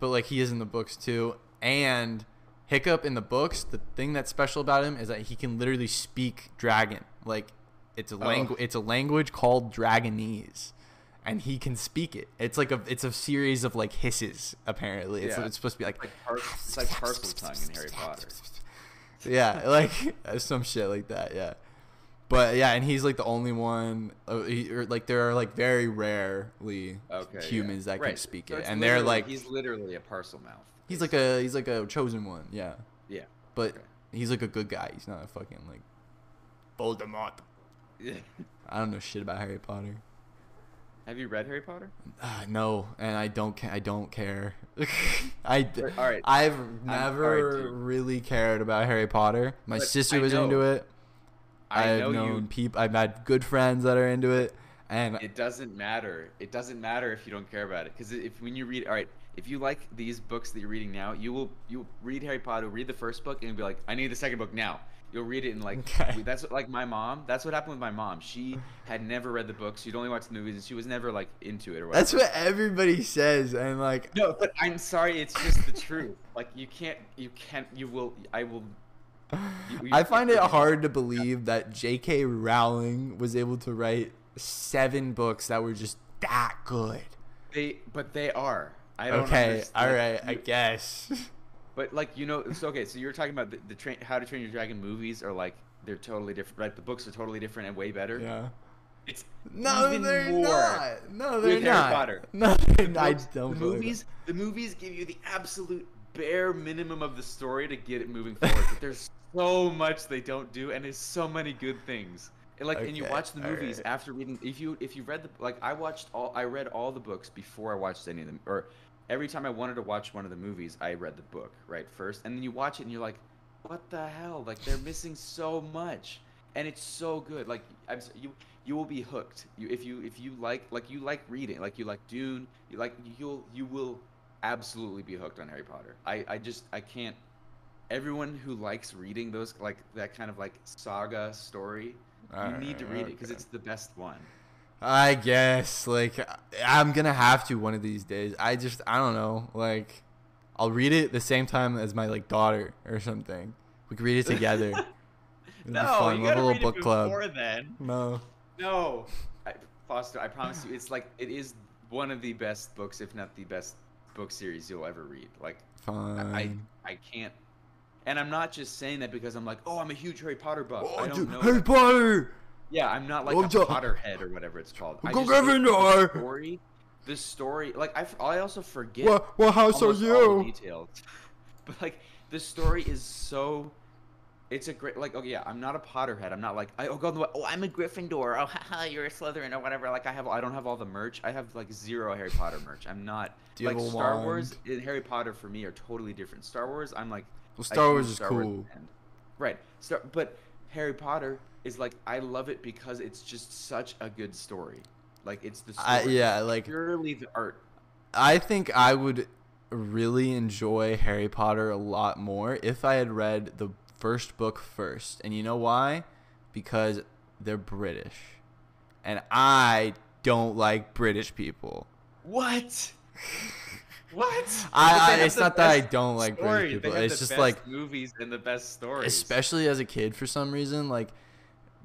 Speaker 1: but like he is in the books too. And Hiccup in the books, the thing that's special about him is that he can literally speak dragon. Like it's a
Speaker 2: Oh.
Speaker 1: language. It's a language called Dragonese, and he can speak it. It's like a it's a series of like hisses. Apparently, it's,
Speaker 2: Yeah.
Speaker 1: it's supposed to be like
Speaker 2: Like par- it's like Parseltongue in Harry Potter.
Speaker 1: yeah, like some shit like that. Yeah, but yeah, and he's like the only one. Uh, he, or, like there are like very rarely
Speaker 2: Okay. yeah.
Speaker 1: humans that can speak
Speaker 2: So
Speaker 1: it, and they're like
Speaker 2: he's literally a Parselmouth.
Speaker 1: he's like a he's like a chosen one. Yeah,
Speaker 2: Yeah.
Speaker 1: but
Speaker 2: Okay.
Speaker 1: he's like a good guy. He's not a fucking like Voldemort.
Speaker 2: Yeah.
Speaker 1: I don't know shit about Harry Potter.
Speaker 2: Have you read Harry Potter?
Speaker 1: Uh, no, and I don't. Ca- I don't care. I. d-
Speaker 2: All right.
Speaker 1: I've never
Speaker 2: right,
Speaker 1: really cared about Harry Potter. My
Speaker 2: But
Speaker 1: sister was into it.
Speaker 2: I
Speaker 1: I've
Speaker 2: know
Speaker 1: known
Speaker 2: you.
Speaker 1: people. I've had good friends that are into it, and
Speaker 2: It doesn't matter. It doesn't matter if you don't care about it, because if when you read, all right, if you like these books that you're reading now, you will you read Harry Potter, read the first book, and be like, I need the second book now. You'll read it in like
Speaker 1: Okay.
Speaker 2: that's what, like my mom. That's what happened with my mom. She had never read the books. She'd only watched the movies, and she was never like into it or whatever.
Speaker 1: that's what everybody says. And like,
Speaker 2: No, but I'm sorry. It's just the truth. Like you can't, you can't, you will. I will.
Speaker 1: I find it hard to believe that J.K. Rowling was able to write seven books that were just that good.
Speaker 2: They, but they are. I don't
Speaker 1: Okay,
Speaker 2: understand.
Speaker 1: all right, I guess.
Speaker 2: But like you know, so okay. So you're talking about the, the train, How to Train Your Dragon movies are like they're totally different. Right, the books are totally different and way better.
Speaker 1: yeah.
Speaker 2: It's
Speaker 1: No, they're not. No, they're
Speaker 2: with Harry
Speaker 1: not.
Speaker 2: Potter.
Speaker 1: No, they're
Speaker 2: The
Speaker 1: not. I
Speaker 2: books-
Speaker 1: don't
Speaker 2: the movies, the movies give you the absolute bare minimum of the story to get it moving forward. but there's so much they don't do, and there's so many good things. And like, and you watch the movies
Speaker 1: alright.
Speaker 2: after reading. If you if you read the like, I watched all. I read all the books before I watched any of them. Or every time I wanted to watch one of the movies, I read the book right first, and then you watch it and you're like, what the hell? Like they're missing so much, and it's so good. Like I'm, you you will be hooked. You if you if you like like you like reading, like you like Dune, you like you'll you will absolutely be hooked on Harry Potter. I I just I can't. Everyone who likes reading those like that kind of like saga story, you need to read it because it's the best one.
Speaker 1: I guess like I'm gonna have to one of these days. I just I don't know. Like I'll read it the same time as my like daughter or something. We could read it together. It'd be fun. We'll have a little book club.
Speaker 2: then.
Speaker 1: No.
Speaker 2: No, I, Foster, I promise you, it's like it is one of the best books, if not the best book series you'll ever read. Like
Speaker 1: Fine.
Speaker 2: I, I can't, and I'm not just saying that because I'm like, oh, I'm a huge Harry Potter buff.
Speaker 1: oh,
Speaker 2: I don't
Speaker 1: dude,
Speaker 2: know.
Speaker 1: Harry
Speaker 2: that-
Speaker 1: Potter.
Speaker 2: Yeah, I'm not like
Speaker 1: Oh,
Speaker 2: a. Potterhead or whatever it's called. I
Speaker 1: Go
Speaker 2: just
Speaker 1: Gryffindor.
Speaker 2: The story, the story, like I, I also forget.
Speaker 1: What what house are you?
Speaker 2: details. But like the story is so it's a great like okay yeah I'm not a Potterhead. I'm not like I, oh god oh I'm a Gryffindor. Oh haha you're a Slytherin or whatever. Like I have I don't have all the merch. I have like zero Harry Potter merch. I'm not
Speaker 1: Do you
Speaker 2: like Star
Speaker 1: wand?
Speaker 2: Wars and Harry Potter for me are totally different. Star Wars I'm like
Speaker 1: Well, Star Wars is
Speaker 2: Star
Speaker 1: cool.
Speaker 2: fan. right Star but Harry Potter is like I love it because it's just such a good story. Like it's the story
Speaker 1: I, yeah, like
Speaker 2: purely the art.
Speaker 1: I think I would really enjoy Harry Potter a lot more if I had read the first book first. And you know why? Because they're British. And I don't like British people.
Speaker 2: What? What?
Speaker 1: I, I it's not that I don't like
Speaker 2: story.
Speaker 1: British people. It's
Speaker 2: the
Speaker 1: just
Speaker 2: best
Speaker 1: like
Speaker 2: movies and the best stories.
Speaker 1: especially as a kid for some reason like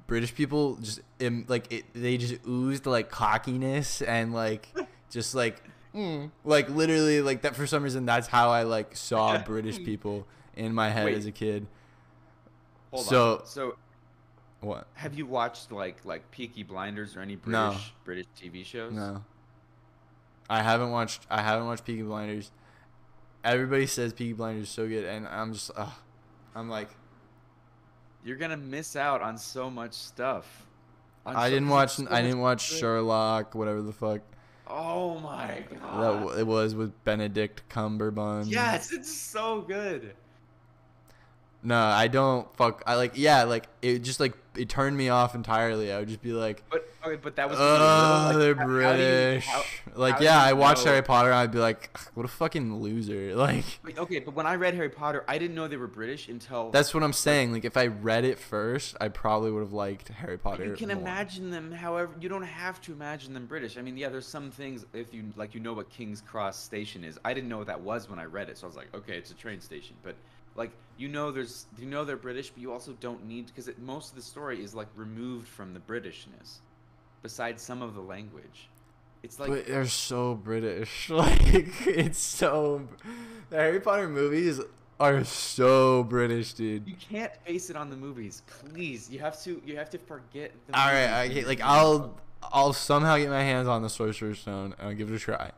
Speaker 1: british people just im- like it, they just oozed like cockiness and like just like mm, like literally like that for some reason that's how i like saw british people in my head
Speaker 2: Wait.
Speaker 1: as a kid
Speaker 2: Hold
Speaker 1: so-
Speaker 2: on. So,
Speaker 1: what
Speaker 2: have you watched like like Peaky Blinders or any British
Speaker 1: No.
Speaker 2: British TV shows?
Speaker 1: no i haven't watched i haven't watched peaky blinders everybody says peaky blinders is so good and i'm just uh, i'm like
Speaker 2: You're gonna miss out on so much stuff.
Speaker 1: I didn't watch
Speaker 2: so
Speaker 1: i didn't watch
Speaker 2: good-
Speaker 1: sherlock whatever the fuck
Speaker 2: Oh my god.
Speaker 1: w- it was with benedict cumberbatch
Speaker 2: yes, it's so good.
Speaker 1: No, I don't fuck. I like yeah, like it just like it turned me off entirely. I would just be like,
Speaker 2: But okay, but that was when you were
Speaker 1: oh,
Speaker 2: little,
Speaker 1: they're
Speaker 2: like, how- how you-
Speaker 1: British.
Speaker 2: how-
Speaker 1: like yeah, I watched
Speaker 2: know-
Speaker 1: Harry Potter. and I'd be like, what a fucking loser. Like
Speaker 2: Wait, Okay, but when I read Harry Potter, I didn't know they were British until
Speaker 1: that's what I'm saying. Like if I read it first, I probably would have liked Harry Potter.
Speaker 2: you can
Speaker 1: more.
Speaker 2: imagine them however you don't have to imagine them british i mean yeah there's some things if you like you know what king's cross station is i didn't know what that was when i read it so i was like okay it's a train station but like you know there's you know they're british but you also don't need because most of the story is like removed from the britishness besides some of the language It's like
Speaker 1: but they're so British. Like it's so. The Harry Potter movies are so British, dude.
Speaker 2: you can't base it on the movies. Please, you have to. You have to forget. The
Speaker 1: All right,
Speaker 2: movies
Speaker 1: I get, like I'll. I'll somehow get my hands on the Sorcerer's Stone and I'll give it a try.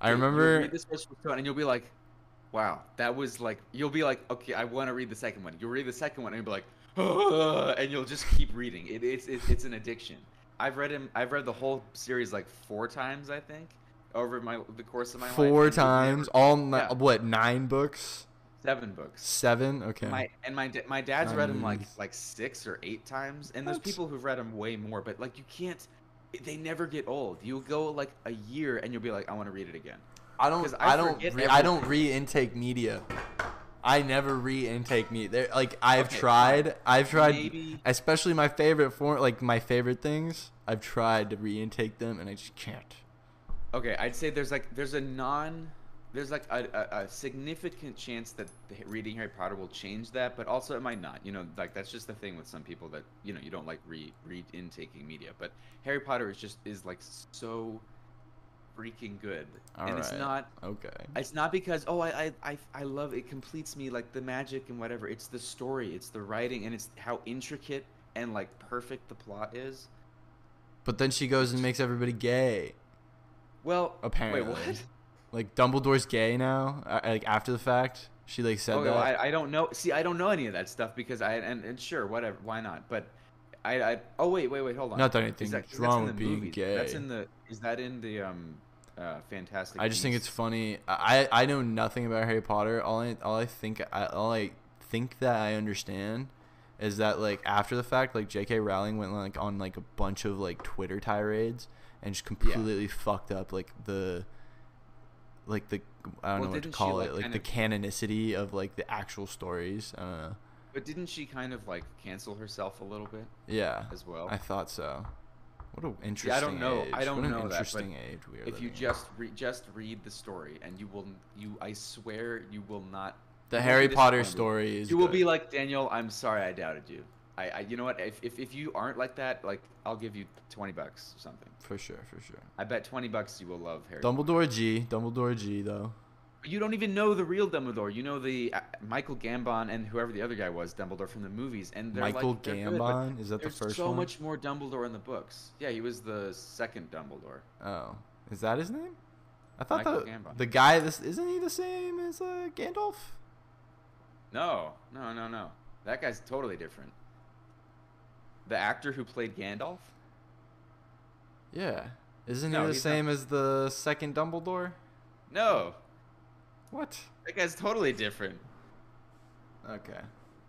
Speaker 1: I remember.
Speaker 2: read this first one and you'll be like, "Wow, that was like." You'll be like, "Okay, I want to read the second one." You'll read the second one and you'll be like, and you'll just keep reading. It, it's it, it's an addiction. I've read him. I've read the whole series like four times, I think, over my the course of my life.
Speaker 1: Four times, all ni-
Speaker 2: yeah.
Speaker 1: what nine books?
Speaker 2: seven books.
Speaker 1: Seven. Okay.
Speaker 2: My and my my dad's read them like like six or eight times, and there's people who've read them way more. But like you can't, they never get old. You'll go like a year and you'll be like, I want to read it again.
Speaker 1: I don't.
Speaker 2: I
Speaker 1: I, don't. Re- I don't re-intake media. I never re-intake media. There, like I've
Speaker 2: Okay,
Speaker 1: tried.
Speaker 2: fine.
Speaker 1: I've tried.
Speaker 2: Maybe-
Speaker 1: Especially my favorite form, like my favorite things. I've tried to re-intake them, and I just can't.
Speaker 2: Okay, I'd say there's like there's a non there's like a, a, a significant chance that reading Harry Potter will change that, but also it might not. You know, like that's just the thing with some people that you know you don't like re read intaking media, but Harry Potter is just is like so freaking good, and it's not
Speaker 1: Okay.
Speaker 2: it's not because oh I, I I I love it completes me like the magic and whatever. It's the story, it's the writing, and it's how intricate and like perfect the plot is.
Speaker 1: But then she goes and makes everybody gay.
Speaker 2: Well,
Speaker 1: Apparently.
Speaker 2: wait, what?
Speaker 1: Like Dumbledore's gay now. Like after the fact, she like said
Speaker 2: Oh,
Speaker 1: that.
Speaker 2: I, I don't know. See, I don't know any of that stuff because I and, and sure, whatever, why not? But I, I oh wait, wait, wait, hold on.
Speaker 1: Not that anything
Speaker 2: that- that's
Speaker 1: wrong with being
Speaker 2: movies.
Speaker 1: gay.
Speaker 2: That's in the. Is that in the um, uh, Fantastic?
Speaker 1: I just think it's funny. I I know nothing about Harry Potter. All I all I think I all I think that I understand is that like after the fact, like J.K. Rowling went like on like a bunch of like Twitter tirades and just completely fucked up like the like the I don't
Speaker 2: Well,
Speaker 1: know what to
Speaker 2: didn't she,
Speaker 1: call
Speaker 2: like,
Speaker 1: it like the
Speaker 2: of-
Speaker 1: canonicity of like the actual stories. I don't know.
Speaker 2: But didn't she kind of like cancel herself a little bit
Speaker 1: Yeah,
Speaker 2: as well?
Speaker 1: I thought so. What an interesting.
Speaker 2: See, I don't know.
Speaker 1: Age.
Speaker 2: I don't
Speaker 1: what an
Speaker 2: know that,
Speaker 1: age we are
Speaker 2: if you
Speaker 1: in.
Speaker 2: just re- just read the story, and you will, you I swear you will not.
Speaker 1: the Harry Potter story is.
Speaker 2: You will be like Daniel. I'm sorry, I doubted you. I, I you know what? If, if if you aren't like that, like I'll give you twenty bucks or something.
Speaker 1: for sure, for sure.
Speaker 2: I bet twenty bucks you will love Harry.
Speaker 1: Dumbledore G, Dumbledore G though.
Speaker 2: You don't even know the real Dumbledore. You know the uh, Michael Gambon and whoever the other guy was, Dumbledore from the movies, and they're
Speaker 1: Michael
Speaker 2: like, they're good,
Speaker 1: Gambon is that the first
Speaker 2: so
Speaker 1: one?
Speaker 2: So much more Dumbledore in the books. Yeah, he was the second Dumbledore.
Speaker 1: Oh, is that his name? I thought
Speaker 2: Michael
Speaker 1: the
Speaker 2: Gambon.
Speaker 1: the guy this isn't he the same as uh, Gandalf?
Speaker 2: No, no, no, no. That guy's totally different. The actor who played Gandalf?
Speaker 1: Yeah, isn't
Speaker 2: No,
Speaker 1: he the
Speaker 2: he's not-
Speaker 1: same as the second Dumbledore?
Speaker 2: No,
Speaker 1: What?
Speaker 2: that guy's totally different.
Speaker 1: Okay,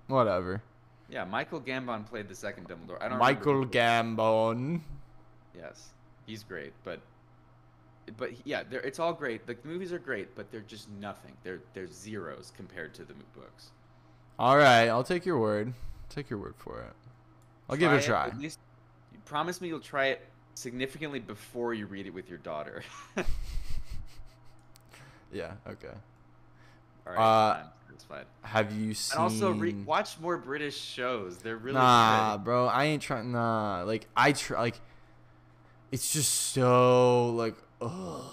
Speaker 1: whatever.
Speaker 2: Yeah, Michael Gambon played the second Dumbledore. I don't.
Speaker 1: Michael Gambon.
Speaker 2: Yes, he's great, but but yeah, they're, it's all great. The movies are great, but they're just nothing. They're they're zeros compared to the mo- books.
Speaker 1: All right, I'll take your word. Take your word for it. I'll give it a try.
Speaker 2: At least you promise me you'll try it significantly before you read it with your daughter.
Speaker 1: Yeah. Okay.
Speaker 2: All
Speaker 1: Uh,
Speaker 2: right, fine, that's fine.
Speaker 1: Have you seen?
Speaker 2: And also re- watch more British shows. They're really
Speaker 1: nah,
Speaker 2: good.
Speaker 1: bro. I ain't trying. Nah, like I try. Like, it's just so like. Ugh.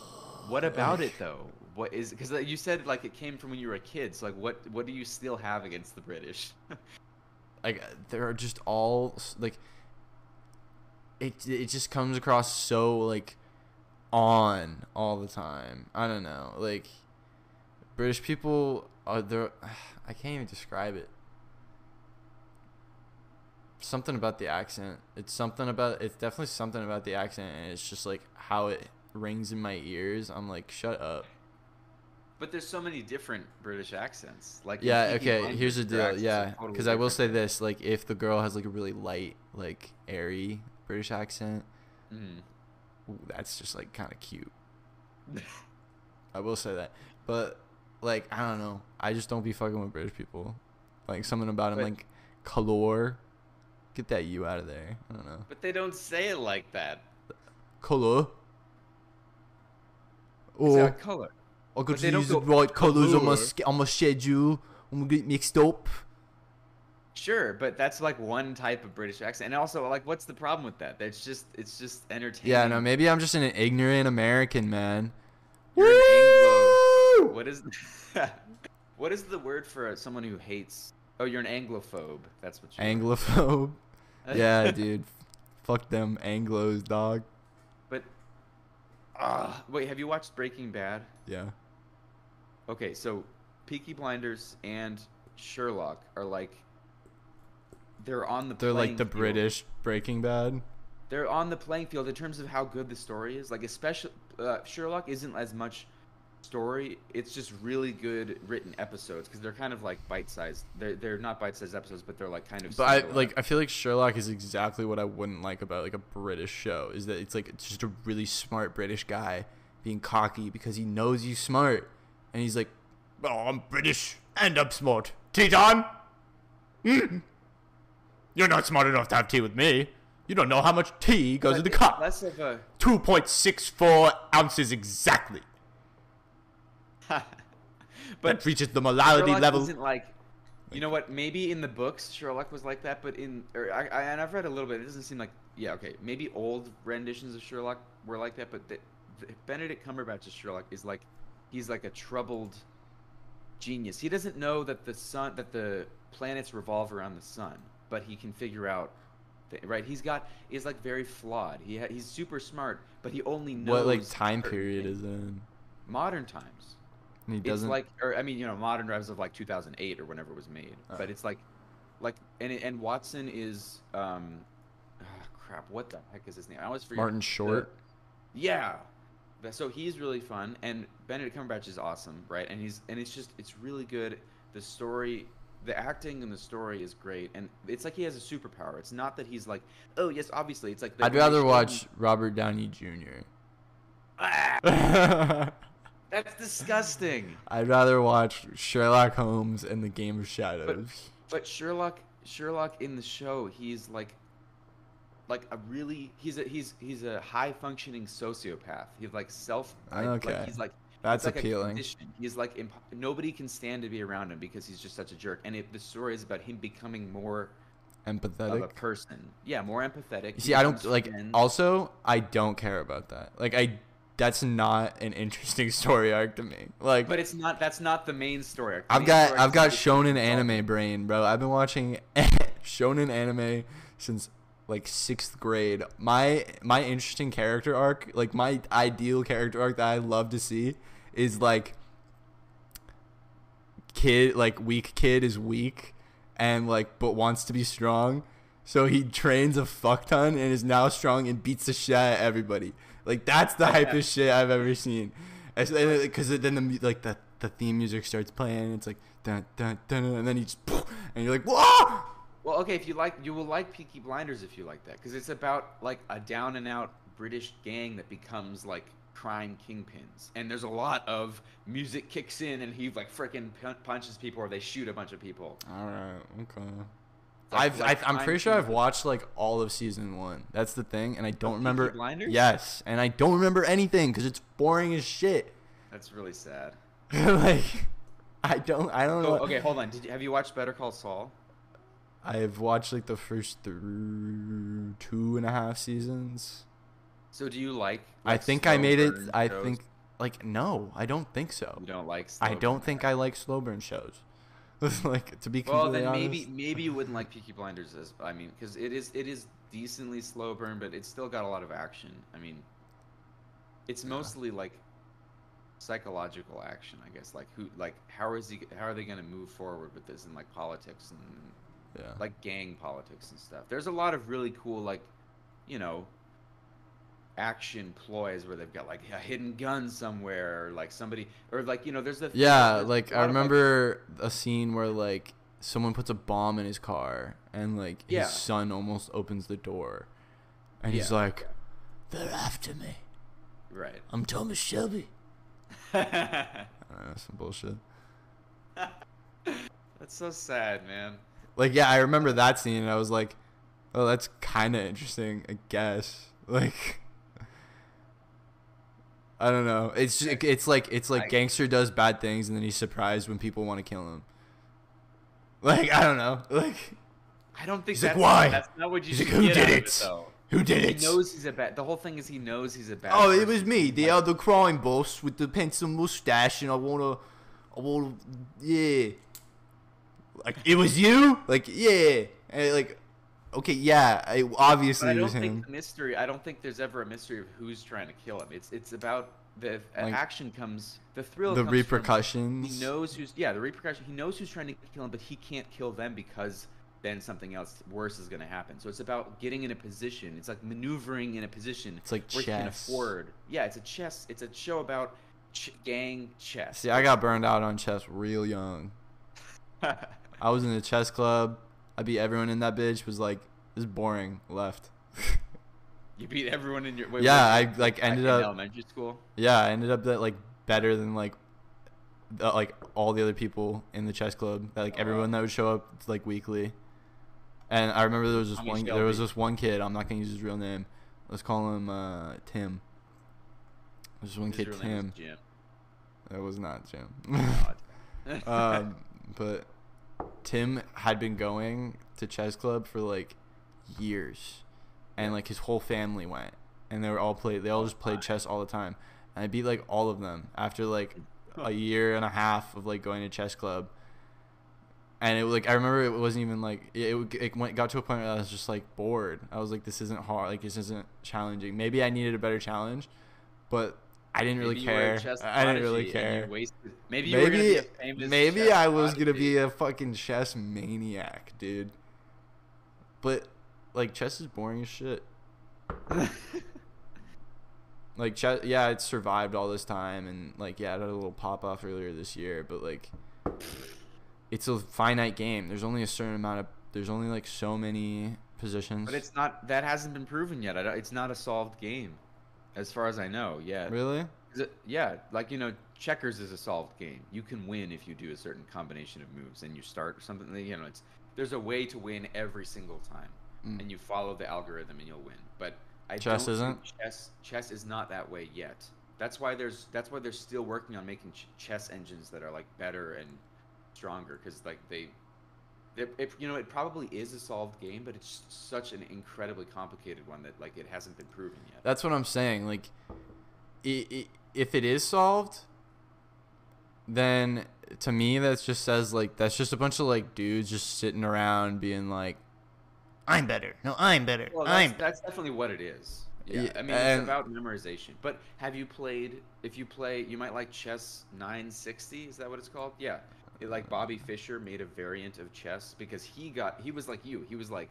Speaker 2: What about
Speaker 1: Like,
Speaker 2: it though? What is because you said like it came from when you were a kid. So like, what what do you still have against the British?
Speaker 1: Like they're just all like. It it just comes across so like, on all the time. I don't know. Like, British people are there. I can't even describe it. Something about the accent. It's something about. It's definitely something about the accent, and it's just like how it rings in my ears. I'm like, shut up.
Speaker 2: but there's so many different British accents. Like
Speaker 1: Yeah. Okay. Here's the deal. Yeah.
Speaker 2: totally
Speaker 1: Because I will say this: like, if the girl has like a really light, like airy British accent,
Speaker 2: mm-hmm.
Speaker 1: ooh, that's just like kind of cute. I will say that. But like, I don't know. I just don't be fucking with British people. Like something about him,
Speaker 2: But-
Speaker 1: like color. Get that you out of there. I don't know.
Speaker 2: But they don't say it like that.
Speaker 1: Color. Oh,
Speaker 2: color.
Speaker 1: I got
Speaker 2: they
Speaker 1: to use the right colors on my on my schedule. I'm gonna get mixed up.
Speaker 2: Sure, but that's like one type of British accent, and also like, what's the problem with that? That's just it's just entertaining.
Speaker 1: Yeah, no, maybe I'm just an ignorant American man.
Speaker 2: You're Anglo.
Speaker 1: Woo!
Speaker 2: What is what is the word for someone who hates? Oh, you're an Anglophobe. That's what you.
Speaker 1: Anglophobe. Yeah, dude. Fuck them Anglos, dog.
Speaker 2: But, ah, wait, have you watched Breaking Bad?
Speaker 1: Yeah.
Speaker 2: Okay, so Peaky Blinders and Sherlock are like they're on the
Speaker 1: They're like the
Speaker 2: field.
Speaker 1: British Breaking Bad.
Speaker 2: They're on the playing field in terms of how good the story is. Like especially uh, Sherlock isn't as much story. It's just really good written episodes because they're kind of like bite-sized. They're they're not bite-sized episodes, but they're like kind of.
Speaker 1: But I like I feel like Sherlock is exactly what I wouldn't like about like a British show is that it's like it's just a really smart British guy being cocky because he knows he's smart and he's like, "Oh, I'm British and I'm smart. Tea time? Mm. You're not smart enough to have tea with me. You don't know how much tea goes in the cup.
Speaker 2: Less of a.
Speaker 1: Two point six four ounces exactly.
Speaker 2: but
Speaker 1: that reaches the molality
Speaker 2: Sherlock
Speaker 1: level.
Speaker 2: isn't like. You know what? Maybe in the books Sherlock was like that, but in or I, I and I've read a little bit. It doesn't seem like yeah okay. Maybe old renditions of Sherlock were like that, but the, the Benedict Cumberbatch's Sherlock is like he's like a troubled genius. He doesn't know that the sun that the planets revolve around the sun, but he can figure out. Right, he's got he's like very flawed. He ha, he's super smart, but he only knows
Speaker 1: what like time period
Speaker 2: things.
Speaker 1: is in?
Speaker 2: modern times.
Speaker 1: And he
Speaker 2: It's
Speaker 1: doesn't.
Speaker 2: like, or I mean, you know, modern drives of like 2008 or whenever it was made.
Speaker 1: Oh.
Speaker 2: But it's like, like, and and Watson is, um, ah, crap, what the heck is his name? I always forget.
Speaker 1: Martin
Speaker 2: the-
Speaker 1: Short.
Speaker 2: yeah. So he's really fun, and Benedict Cumberbatch is awesome, right? And he's and it's just it's really good. The story, the acting and the story is great, and it's like he has a superpower. It's not that he's like, oh yes, obviously, it's like.
Speaker 1: I'd rather watch Robert Downey Jr.
Speaker 2: Ah, that's disgusting.
Speaker 1: I'd rather watch Sherlock Holmes and the Game of Shadows.
Speaker 2: But Sherlock, Sherlock in the show, he's like, like a really, he's a he's he's a high functioning sociopath. He's like self,
Speaker 1: Okay.
Speaker 2: like he's like
Speaker 1: That's
Speaker 2: like
Speaker 1: appealing.
Speaker 2: He's like imp- nobody can stand to be around him because he's just such a jerk. And it, the story is about him becoming more of a person. Yeah, more empathetic.
Speaker 1: See, I don't like.
Speaker 2: friends.
Speaker 1: Also, I don't care about that. Like, I. That's not an interesting story arc to me. Like,
Speaker 2: But it's not. That's not the main story. arc. The
Speaker 1: I've got I've got shonen anime brain, bro. I've been watching shonen anime since like sixth grade. My my interesting character arc, like my ideal character arc that I love to see, is like kid like weak kid is weak and like but wants to be strong. So he trains a fuck ton and is now strong and beats the shit out of everybody. Like that's the hypest shit I've ever seen. Because uh, then the like the the theme music starts playing. And it's like dun dun dun, and then he just and you're like whoa.
Speaker 2: Well, okay, if you like, you will like Peaky Blinders if you like that, because it's about like a down and out British gang that becomes like crime kingpins, and there's a lot of music kicks in, and he like freaking punches people, or they shoot a bunch of people.
Speaker 1: All right, okay. I've, I've I'm pretty sure I've watched like all of season one. That's the thing, and I don't remember.
Speaker 2: Blinders?
Speaker 1: Yes, and I don't remember anything because it's boring as shit.
Speaker 2: That's really sad.
Speaker 1: like, I don't I don't
Speaker 2: Oh,
Speaker 1: know.
Speaker 2: okay, hold on. Did you, have you watched Better Call Saul?
Speaker 1: I've watched like the first through two and a half seasons.
Speaker 2: So do you like?
Speaker 1: I
Speaker 2: like,
Speaker 1: think I made it. I
Speaker 2: shows?
Speaker 1: think like no, I don't think so.
Speaker 2: you don't like.
Speaker 1: I don't
Speaker 2: burn?
Speaker 1: think I like slow burn shows. like to be completely honest, Well,
Speaker 2: then
Speaker 1: honest.
Speaker 2: maybe maybe you wouldn't like Peaky Blinders as I mean, because it is it is decently slow burn, but it's still got a lot of action. I mean, it's
Speaker 1: Yeah.
Speaker 2: mostly like psychological action, I guess. Like who, like how is he? How are they going to move forward with this in like politics and
Speaker 1: yeah.
Speaker 2: like gang politics and stuff? There's a lot of really cool like, you know, action ploys where they've got like a hidden gun somewhere, or like somebody, or like you know, there's the
Speaker 1: Yeah, like I
Speaker 2: of,
Speaker 1: remember a scene where like someone puts a bomb in his car and like his
Speaker 2: Yeah.
Speaker 1: son almost opens the door. And he's like, They're after me.
Speaker 2: right.
Speaker 1: I'm Thomas Shelby. I know, some bullshit.
Speaker 2: That's so sad, man.
Speaker 1: Like yeah, I remember that scene and I was like, Oh, that's kinda interesting, I guess. Like I don't know. It's just, it's like it's like gangster does bad things and then he's surprised when people want to kill him. Like I don't know. Like
Speaker 2: I don't think
Speaker 1: He's like, "Why?"
Speaker 2: That's not what you
Speaker 1: He's like, "Who did it?"
Speaker 2: though.
Speaker 1: Who did
Speaker 2: He
Speaker 1: it?
Speaker 2: knows he's a bad. The whole thing is he knows he's a bad.
Speaker 1: Oh, it was me, the
Speaker 2: Like,
Speaker 1: other crime boss with the pencil mustache, and I wanna, I wanna, yeah. Like it was you, like yeah, and, like, okay, yeah, I, obviously
Speaker 2: I don't think the mystery. I don't think there's ever a mystery of who's trying to kill him. It's it's about the
Speaker 1: Like,
Speaker 2: action comes. The thrill.
Speaker 1: The
Speaker 2: comes from
Speaker 1: repercussions.
Speaker 2: He knows who's yeah the repercussion. He knows who's trying to kill him, but he can't kill them because then something else worse is going to happen. So it's about getting in a position. It's like maneuvering in a position
Speaker 1: It's like
Speaker 2: where you can
Speaker 1: chess.
Speaker 2: afford. Yeah, it's a chess. It's a show about ch- gang chess.
Speaker 1: See, I got burned out on chess real young. I was in a chess club. I beat everyone in that bitch. Was like, this is boring. Left.
Speaker 2: you beat everyone in your. Wait,
Speaker 1: Yeah,
Speaker 2: wait,
Speaker 1: I, like, ended
Speaker 2: in
Speaker 1: up-
Speaker 2: elementary school.
Speaker 1: Yeah, I ended up that like better than like the, like all the other people in the chess club. That like
Speaker 2: Oh,
Speaker 1: everyone that would show up like weekly. And I remember there was this one there was this one kid, I'm not gonna use his real name. Let's call him uh Tim. There's one
Speaker 2: His
Speaker 1: kid Tim. That was not Jim.
Speaker 2: God.
Speaker 1: um but Tim had been going to chess club for like years. And like his whole family went. And they were all played they all just played chess all the time. And I beat like all of them after like a year and a half of like going to chess club. And it like I remember it wasn't even like it it, went got to a point where I was just like bored. I was like this isn't hard, like this isn't challenging. Maybe I needed a better challenge, but I didn't really
Speaker 2: Maybe you
Speaker 1: care. I didn't really
Speaker 2: prodigy and you
Speaker 1: care.
Speaker 2: wasted- Maybe you were gonna be
Speaker 1: Maybe maybe I was gonna be a fucking chess maniac, dude. But like chess is boring as shit. Like chess, yeah, it survived all this time, and like yeah, it had a little pop off earlier this year, but like it's a finite game. There's only a certain amount of there's only like so many positions.
Speaker 2: But it's not. That hasn't been proven yet. I don't, it's not a solved game, as far as I know. Yeah.
Speaker 1: really
Speaker 2: it- yeah, like you know, checkers is a solved game. You can win if you do a certain combination of moves and you start something. You know, it's there's a way to win every single time,
Speaker 1: Mm.
Speaker 2: and you follow the algorithm and you'll win. But I
Speaker 1: Chess isn't?
Speaker 2: Chess chess is not that way yet. That's why there's that's why they're still working on making ch- chess engines that are like better and stronger because like they. It, it, you know, it probably is a solved game, but it's such an incredibly complicated one that like it hasn't been proven yet.
Speaker 1: That's what I'm saying. Like, i i if it is solved, then to me that just says like that's just a bunch of like dudes just sitting around being like, "I'm better. No, I'm better.
Speaker 2: Well,
Speaker 1: I'm."
Speaker 2: that's, that's definitely what it is. Yeah,
Speaker 1: Yeah,
Speaker 2: I mean,
Speaker 1: and-
Speaker 2: it's about memorization. But have you played? If you play, you might like Chess 960. Is that what it's called? Yeah. It, like Bobby Fischer made a variant of chess because he got he was like you. He was like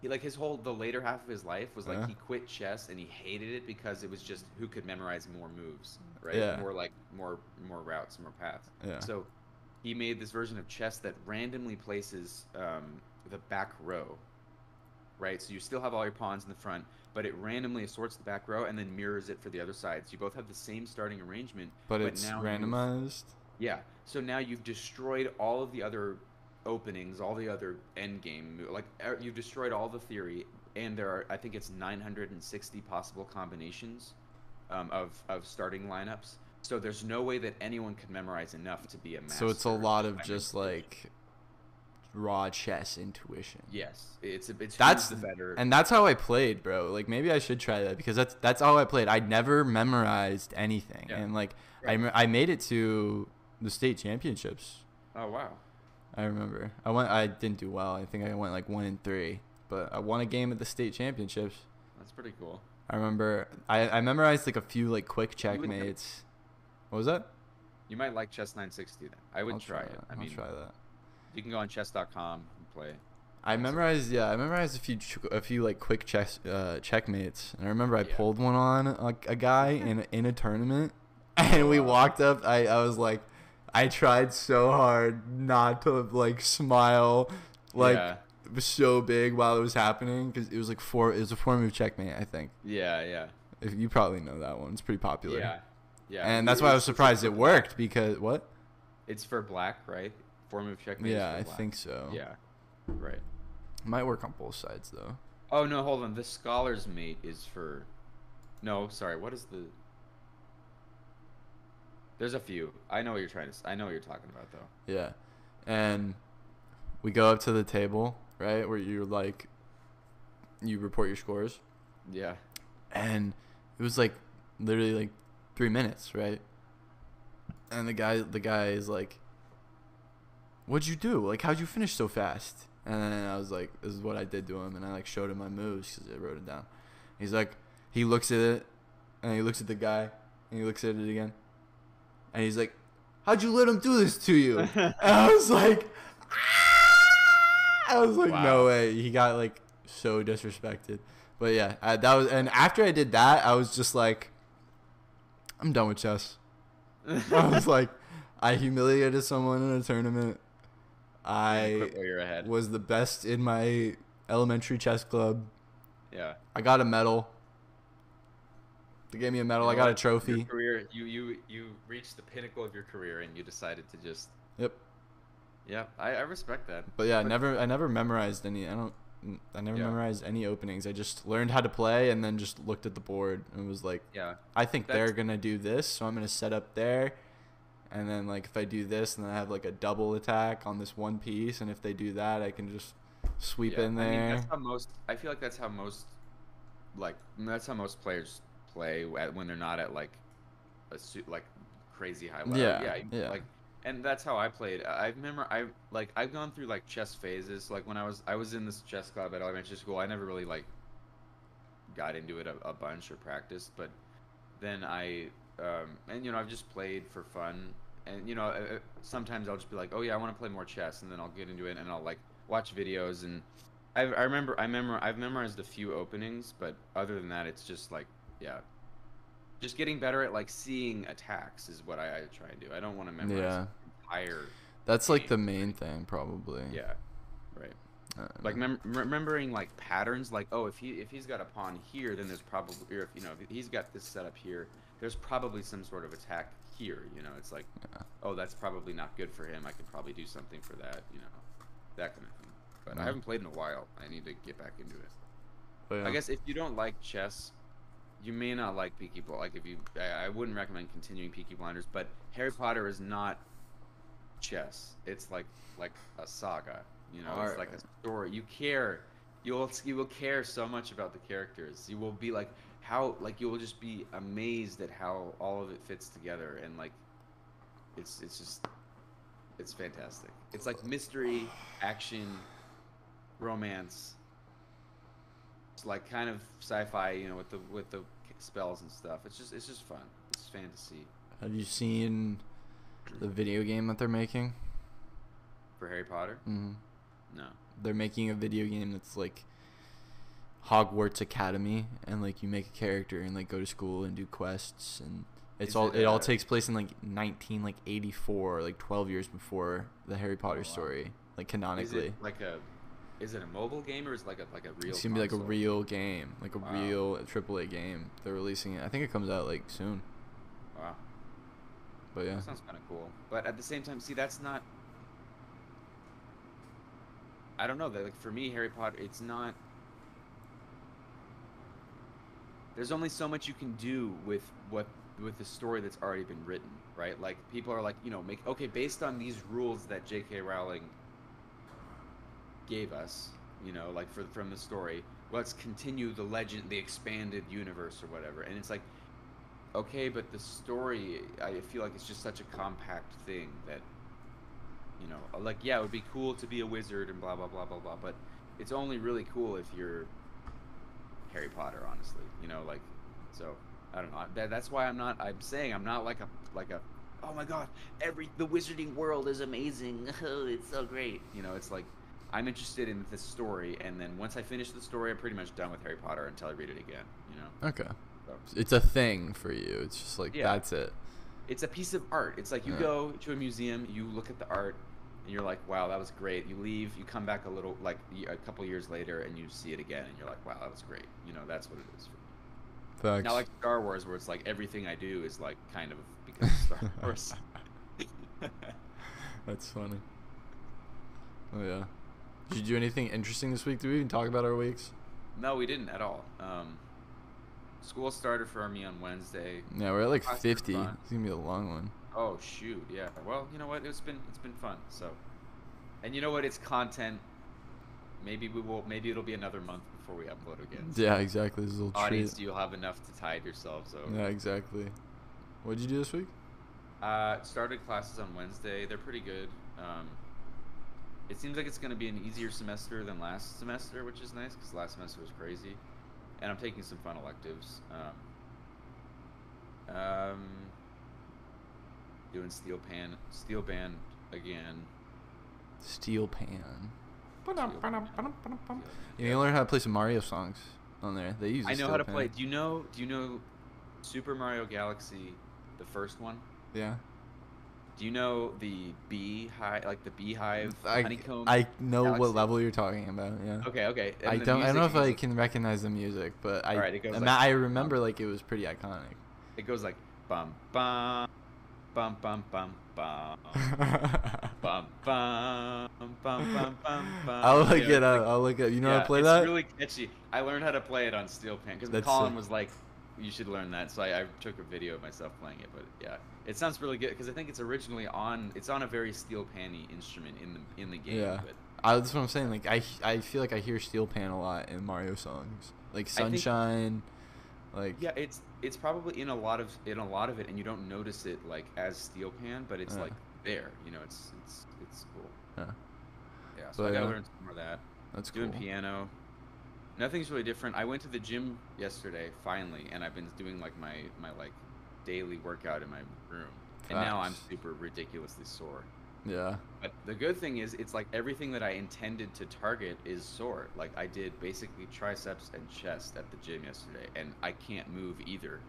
Speaker 2: he like his whole the later half of his life was like
Speaker 1: Yeah.
Speaker 2: he quit chess and he hated it because it was just who could memorize more moves, right?
Speaker 1: Yeah.
Speaker 2: More like more more routes, more paths.
Speaker 1: Yeah.
Speaker 2: So he made this version of chess that randomly places um, the back row. Right, so you still have all your pawns in the front, but it randomly assorts the back row and then mirrors it for the other side. So you both have the same starting arrangement,
Speaker 1: but it's
Speaker 2: now you've-
Speaker 1: randomized.
Speaker 2: Yeah. So now you've destroyed all of the other openings, all the other end game. Like er, you've destroyed all the theory, and there are I think it's 960 possible combinations um, of of starting lineups. So there's no way that anyone can memorize enough to be a master.
Speaker 1: So it's a lot of just like raw chess intuition.
Speaker 2: yes, it's a, it's
Speaker 1: That's
Speaker 2: the better.
Speaker 1: And that's how I played, bro. Like maybe I should try that because that's that's how I played. I never memorized anything,
Speaker 2: Yeah.
Speaker 1: and like I
Speaker 2: Right.
Speaker 1: me- I made it to the state championships.
Speaker 2: oh wow.
Speaker 1: I remember. I went. I didn't do well. I think I went like one in three, but I won a game at the state championships.
Speaker 2: That's pretty cool.
Speaker 1: I remember. I I memerized like a few like quick checkmates. What was that?
Speaker 2: You might like Chess 960 then. I would
Speaker 1: I'll
Speaker 2: try, it.
Speaker 1: that.
Speaker 2: I
Speaker 1: I'll
Speaker 2: mean,
Speaker 1: try that.
Speaker 2: you can go on chess.com and play.
Speaker 1: I memorized, yeah, I memorized a few, a few like quick chess, uh, checkmates, and I remember I
Speaker 2: Yeah.
Speaker 1: pulled one on a, a guy in in a tournament, and we walked up. I, I was like, I tried so hard not to like smile, like
Speaker 2: yeah.
Speaker 1: it was so big while it was happening because it was like four. It was a four move checkmate, I think.
Speaker 2: Yeah, yeah.
Speaker 1: If you probably know that one, it's pretty popular.
Speaker 2: Yeah. Yeah.
Speaker 1: And that's why I was surprised it worked because what?
Speaker 2: It's for black, right? Four move checkmate. is
Speaker 1: Yeah, I think so.
Speaker 2: Yeah. Right.
Speaker 1: might work on both sides though.
Speaker 2: Oh no, hold on. The scholar's mate is for. No, sorry. What is the? There's a few. I know what you're trying to. I know what you're talking about though.
Speaker 1: Yeah. And we go up to the table right? Where you're like, you report your scores,
Speaker 2: Yeah.
Speaker 1: and it was like literally like three minutes, right? And the guy, the guy is like, "What'd you do? Like, how'd you finish so fast?" And then I was like, "This is what I did to him," and I like showed him my moves because I wrote it down. He's like, he looks at it, and he looks at the guy, and he looks at it again, and he's like, "How'd you let him do this to you?" and I was like, "Ah!" I was like, "No way!" He got like so disrespected. But yeah, I, that was, and after I did that, I was just like, I'm done with chess. I was like, I humiliated someone in a tournament. I
Speaker 2: quit while you're ahead.
Speaker 1: was the best in my elementary chess club.
Speaker 2: Yeah.
Speaker 1: I got a medal. They gave me a medal.
Speaker 2: You
Speaker 1: I got a trophy.
Speaker 2: Your career, you you you reached the pinnacle of your career, and you decided to just.
Speaker 1: Yep.
Speaker 2: Yeah, I, I respect that.
Speaker 1: But yeah, I
Speaker 2: But-
Speaker 1: never I never memorized any. I don't. I never
Speaker 2: Yeah.
Speaker 1: memorized any openings. I just learned how to play and then just looked at the board and was like,
Speaker 2: Yeah.
Speaker 1: I think they're gonna do this, so I'm gonna set up there, and then like if I do this, and then I have like a double attack on this one piece, and if they do that, I can just sweep
Speaker 2: yeah.
Speaker 1: in
Speaker 2: I mean,
Speaker 1: there.
Speaker 2: that's how most. I feel like that's how most, like that's how most players play when they're not at like, a suit like crazy high level.
Speaker 1: Yeah,
Speaker 2: Yeah.
Speaker 1: yeah.
Speaker 2: Like, and that's how I played. I remember I like I've gone through like chess phases. Like when I was I was in this chess club at elementary school. I never really like got into it a, a bunch or practiced, but then I um, and you know I've just played for fun. And you know sometimes I'll just be like, oh yeah, I want to play more chess, and then I'll get into it and I'll like watch videos and I, I remember I remember I've memorized a few openings, but other than that, it's just like yeah, just getting better at like seeing attacks is what I, I try and do. I don't want to memorize
Speaker 1: Yeah.
Speaker 2: entire
Speaker 1: That's like the
Speaker 2: game.
Speaker 1: main thing, probably.
Speaker 2: yeah, right.
Speaker 1: Uh,
Speaker 2: Like mem- remembering like patterns, like oh if he if he's got a pawn here, then there's probably or if you know if he's got this set up here, there's probably some sort of attack here. You know, it's like
Speaker 1: Yeah.
Speaker 2: oh that's probably not good for him. I could probably do something for that. You know, that kind of thing. But. I haven't played in a while. I need to get back into it.
Speaker 1: but yeah.
Speaker 2: I guess if you don't like chess, you may not like Peaky Blinders. Like if you, I, I wouldn't recommend continuing Peaky Blinders. But Harry Potter is not chess. It's like like a saga. You know, it's like a story. You care. You'll you will care so much about the characters. You will be like how like you will just be amazed at how all of it fits together and like it's it's just it's fantastic. It's like mystery, action, romance. Like kind of sci-fi, you know, with the with the spells and stuff. It's just it's just fun. It's fantasy
Speaker 1: Have you seen the video game that they're making?
Speaker 2: for Harry Potter.
Speaker 1: Mm-hmm.
Speaker 2: No.
Speaker 1: They're making a video game that's like Hogwarts Academy, and like you make a character and like go to school and do quests, and it's
Speaker 2: Is
Speaker 1: all
Speaker 2: it,
Speaker 1: it all
Speaker 2: uh,
Speaker 1: takes place in like 19 like 84, like 12 years before the Harry Potter
Speaker 2: wow.
Speaker 1: story, like canonically.
Speaker 2: like a is it a mobile game or is it like a like a real
Speaker 1: It's gonna be like a real game, like a
Speaker 2: Wow.
Speaker 1: real AAA game. They're releasing it. I think it comes out like soon.
Speaker 2: Wow.
Speaker 1: But yeah,
Speaker 2: That sounds kind of cool. But at the same time, see, that's not. I don't know. That like for me, Harry Potter, it's not. There's only so much you can do with what with the story that's already been written, right? Like people are like, you know, make okay based on these rules that J.K. Rowling gave us, you know, like for from the story. Let's continue the legend, the expanded universe or whatever. And it's like, okay, but the story, I feel like it's just such a compact thing that, you know, like yeah, it would be cool to be a wizard and blah blah blah blah blah, but it's only really cool if you're Harry Potter, honestly. You know, like, so I don't know. That, that's why I'm not. I'm saying I'm not like a like a. Oh my god! Every the wizarding world is amazing. Oh, it's so great. You know, it's like I'm interested in this story, and then once I finish the story, I'm pretty much done with Harry Potter until I read it again. You know,
Speaker 1: okay.
Speaker 2: so.
Speaker 1: It's a thing for you. It's just like
Speaker 2: Yeah.
Speaker 1: that's it.
Speaker 2: it's a piece of art. It's like you
Speaker 1: Yeah.
Speaker 2: go to a museum, you look at the art, and you're like, "Wow, that was great." You leave, you come back a little, like a couple years later, and you see it again, and you're like, "Wow, that was great." You know, that's what it is. For me.
Speaker 1: Facts.
Speaker 2: Not like Star Wars, where it's like everything I do is like kind of because of Star Wars.
Speaker 1: That's funny. Oh yeah. Did you do anything interesting this week? Did we even talk about our weeks?
Speaker 2: no, we didn't at all. Um, school started for me on Wednesday.
Speaker 1: Yeah, we're at like
Speaker 2: Classes
Speaker 1: 50. It's gonna be a long one.
Speaker 2: Oh shoot, yeah. Well, you know what? It's been it's been fun. So, and you know what? It's content maybe we will. Maybe it'll be another month before we upload again.
Speaker 1: Yeah, exactly. This is a little
Speaker 2: Audience,
Speaker 1: treat.
Speaker 2: you'll have enough to tide yourselves over.
Speaker 1: Yeah, exactly. What did you do this week?
Speaker 2: Uh, started classes on Wednesday. They're pretty good. Um, it seems like it's going to be an easier semester than last semester, which is nice because last semester was crazy. And I'm taking some fun electives. Um, um, doing steel pan, steel band again.
Speaker 1: Steel Pan.
Speaker 2: Steel Pan.
Speaker 1: You need to learn how to play some Mario songs on there. They use.
Speaker 2: I know how to
Speaker 1: Pan.
Speaker 2: play. Do you know? Do you know Super Mario Galaxy, the first one?
Speaker 1: Yeah.
Speaker 2: Do you know the bee hive, like the beehive
Speaker 1: I,
Speaker 2: honeycomb?
Speaker 1: I know
Speaker 2: Galaxy?
Speaker 1: what level you're talking about. Yeah.
Speaker 2: Okay, okay.
Speaker 1: I
Speaker 2: and the
Speaker 1: don't. I don't know if I can recognize the music, but I.
Speaker 2: Alright, it goes
Speaker 1: ima-
Speaker 2: like-
Speaker 1: I remember like it was pretty iconic.
Speaker 2: It goes like bum bum bum bum bum bum bum bum bum bum bum bum.
Speaker 1: I'll look
Speaker 2: know,
Speaker 1: it up.
Speaker 2: like-
Speaker 1: I'll look it. You know how to play
Speaker 2: it's
Speaker 1: that?
Speaker 2: It's really catchy. I learned how to play it on Steel Pan because Colin
Speaker 1: sick.
Speaker 2: was like, "You should learn that." So I, I took a video of myself playing it. But yeah, it sounds really good because I think it's originally on. It's on a very Steel Pan-y instrument in the in the game.
Speaker 1: Yeah.
Speaker 2: But
Speaker 1: I, that's what I'm saying. Like I, I feel like I hear Steel Pan a lot in Mario songs, like
Speaker 2: I think-
Speaker 1: Sunshine, like
Speaker 2: yeah, it's it's probably in a lot of in a lot of it, and you don't notice it like as Steel Pan, but it's like there. You know, it's it's it's cool.
Speaker 1: Yeah.
Speaker 2: Yeah. So
Speaker 1: But,
Speaker 2: I gotta
Speaker 1: yeah.
Speaker 2: learn some more of that.
Speaker 1: that's cool.
Speaker 2: doing piano. Nothing's really different. I went to the gym yesterday finally, and I've been doing like my my like daily workout in my room, and now I'm super ridiculously sore.
Speaker 1: Yeah.
Speaker 2: But the good thing is, it's like everything that I intended to target is sore. Like I did basically triceps and chest at the gym yesterday, and I can't move either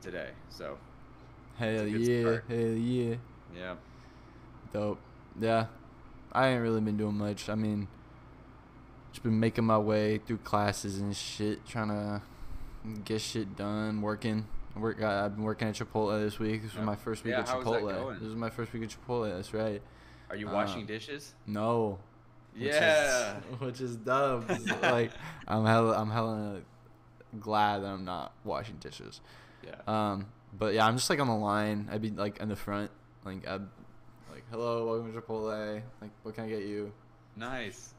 Speaker 2: today. So
Speaker 1: Hell yeah.
Speaker 2: start.
Speaker 1: Hell yeah.
Speaker 2: yeah,
Speaker 1: Dope. Yeah. I ain't really been doing much. I mean, just been making my way through classes and shit, trying to get shit done, working. Work. I've been working at Chipotle this week. This was my first week
Speaker 2: Yeah,
Speaker 1: at Chipotle. This is my first week at Chipotle. That's right.
Speaker 2: are you
Speaker 1: Uh,
Speaker 2: washing dishes?
Speaker 1: No. which is-
Speaker 2: Yeah.
Speaker 1: which is dumb. Like I'm hella, I'm hella glad that I'm not washing dishes.
Speaker 2: Yeah.
Speaker 1: Um, but yeah, I'm just like on the line. I'd be like in the front, like I'd like, hello, welcome to Chipotle. Like, what can I get you?
Speaker 2: Nice.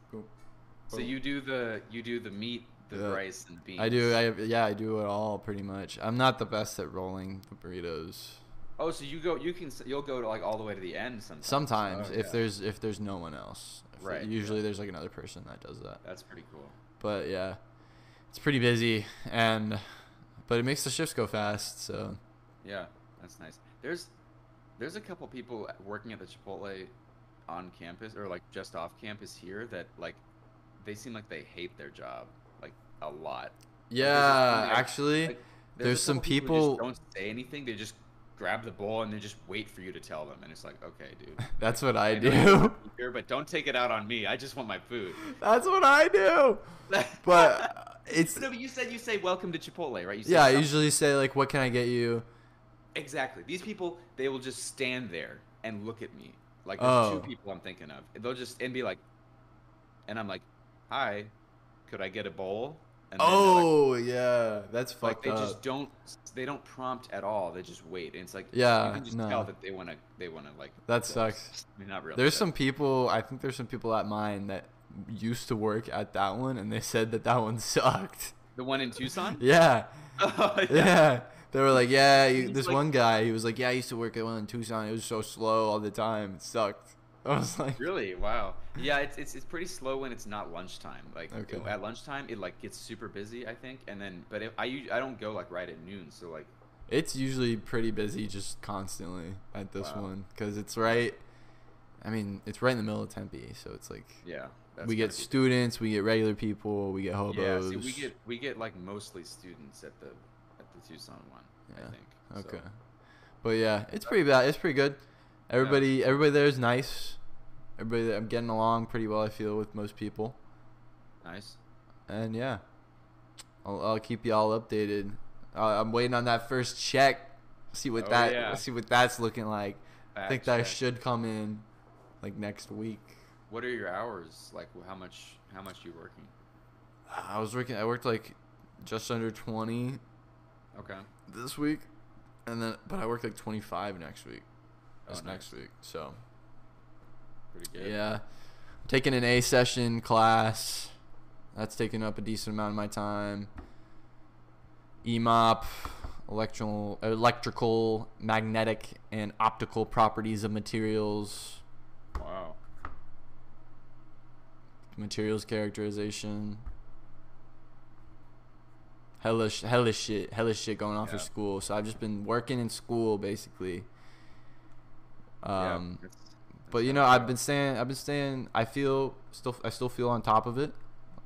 Speaker 2: So you do the you do the meat, the
Speaker 1: Yeah.
Speaker 2: rice, and beans.
Speaker 1: I do. I yeah, I do it all pretty much. I'm not the best at rolling the burritos.
Speaker 2: Oh, so you go, you can, you'll go to like all the way to the end sometimes.
Speaker 1: Sometimes,
Speaker 2: Oh,
Speaker 1: if
Speaker 2: yeah.
Speaker 1: there's if there's no one else. If-
Speaker 2: Right,
Speaker 1: Usually,
Speaker 2: yeah.
Speaker 1: there's like another person that does that.
Speaker 2: That's pretty cool.
Speaker 1: But yeah, it's pretty busy and, but it makes the shifts go fast. So
Speaker 2: Yeah, that's nice. There's, there's a couple people working at the Chipotle on campus or like just off campus here that like, they seem like they hate their job like a lot.
Speaker 1: yeah,
Speaker 2: like-
Speaker 1: actually,
Speaker 2: like,
Speaker 1: There's
Speaker 2: a
Speaker 1: some people-
Speaker 2: just don't say anything. They just grab the bowl and they just wait for you to tell them, and it's like, okay, dude.
Speaker 1: that's what I
Speaker 2: I
Speaker 1: do.
Speaker 2: you want me Here, but don't take it out on me. I just want my food.
Speaker 1: that's what I do. But uh, it's
Speaker 2: no, but you said you say welcome to Chipotle, right?
Speaker 1: Yeah. I usually say like, what can I get you?
Speaker 2: Exactly. These people, they will just stand there and look at me. Like there's
Speaker 1: Oh.
Speaker 2: two people I'm thinking of. They'll just and be like, and I'm like, "Hi, could I get a bowl?" And they're like-
Speaker 1: Oh yeah, that's fucked
Speaker 2: like,
Speaker 1: fucked
Speaker 2: they
Speaker 1: up.
Speaker 2: just don't. They don't prompt at all. They just wait. And it's like,
Speaker 1: Yeah,
Speaker 2: you can just
Speaker 1: no.
Speaker 2: tell that they want to. They want to like.
Speaker 1: That sucks.
Speaker 2: I mean, not really.
Speaker 1: There's some people. I think there's some people at mine that used to work at that one, and they said that that one sucked.
Speaker 2: The one in Tucson.
Speaker 1: Yeah,
Speaker 2: Oh,
Speaker 1: yeah. They were like, yeah. You, this
Speaker 2: like-
Speaker 1: one guy, he was like, yeah, I used to work at one in Tucson. It was so slow all the time. It sucked. I was like,
Speaker 2: Really? Wow. Yeah, it's, it's it's pretty slow when it's not lunchtime. Like
Speaker 1: Okay.
Speaker 2: at lunchtime, it like gets super busy. I think, and then but if, I I don't go like right at noon, so like
Speaker 1: it's usually pretty busy just constantly at this
Speaker 2: Wow.
Speaker 1: one because it's right. I mean, it's right in the middle of Tempe, so it's like
Speaker 2: yeah.
Speaker 1: We get students, we get regular people, we get
Speaker 2: Yeah,
Speaker 1: hobos.
Speaker 2: see, we get we get like mostly students at the at the Tucson one.
Speaker 1: Yeah,
Speaker 2: I think. so.
Speaker 1: Okay. But yeah, it's pretty bad. It's pretty good. Everybody, everybody there is nice. Everybody, there, I'm getting along pretty well. I feel with most people,
Speaker 2: Nice.
Speaker 1: and yeah, I'll, I'll keep y'all updated. Uh, I'm waiting on that first check. See what
Speaker 2: Oh,
Speaker 1: that.
Speaker 2: yeah.
Speaker 1: See what that's looking like. I think
Speaker 2: Fact
Speaker 1: that should come in, like next week.
Speaker 2: What are your hours? Like how much how much you working?
Speaker 1: I was working. I worked like just under 20
Speaker 2: Okay.
Speaker 1: this week, and then but I worked like 25 next week.
Speaker 2: Oh,
Speaker 1: next week, so
Speaker 2: Pretty good.
Speaker 1: Yeah. taking an A session class. That's taking up a decent amount of my time. EMOP, electrical, electrical, magnetic, and optical properties of materials.
Speaker 2: Wow.
Speaker 1: materials characterization. Hella, sh- hella shit, hella shit going on for school. So I've just been working in school basically.
Speaker 2: Yeah,
Speaker 1: Um,
Speaker 2: it's-
Speaker 1: but you know, I've been staying. I've been staying. I feel still. I still feel on top of it.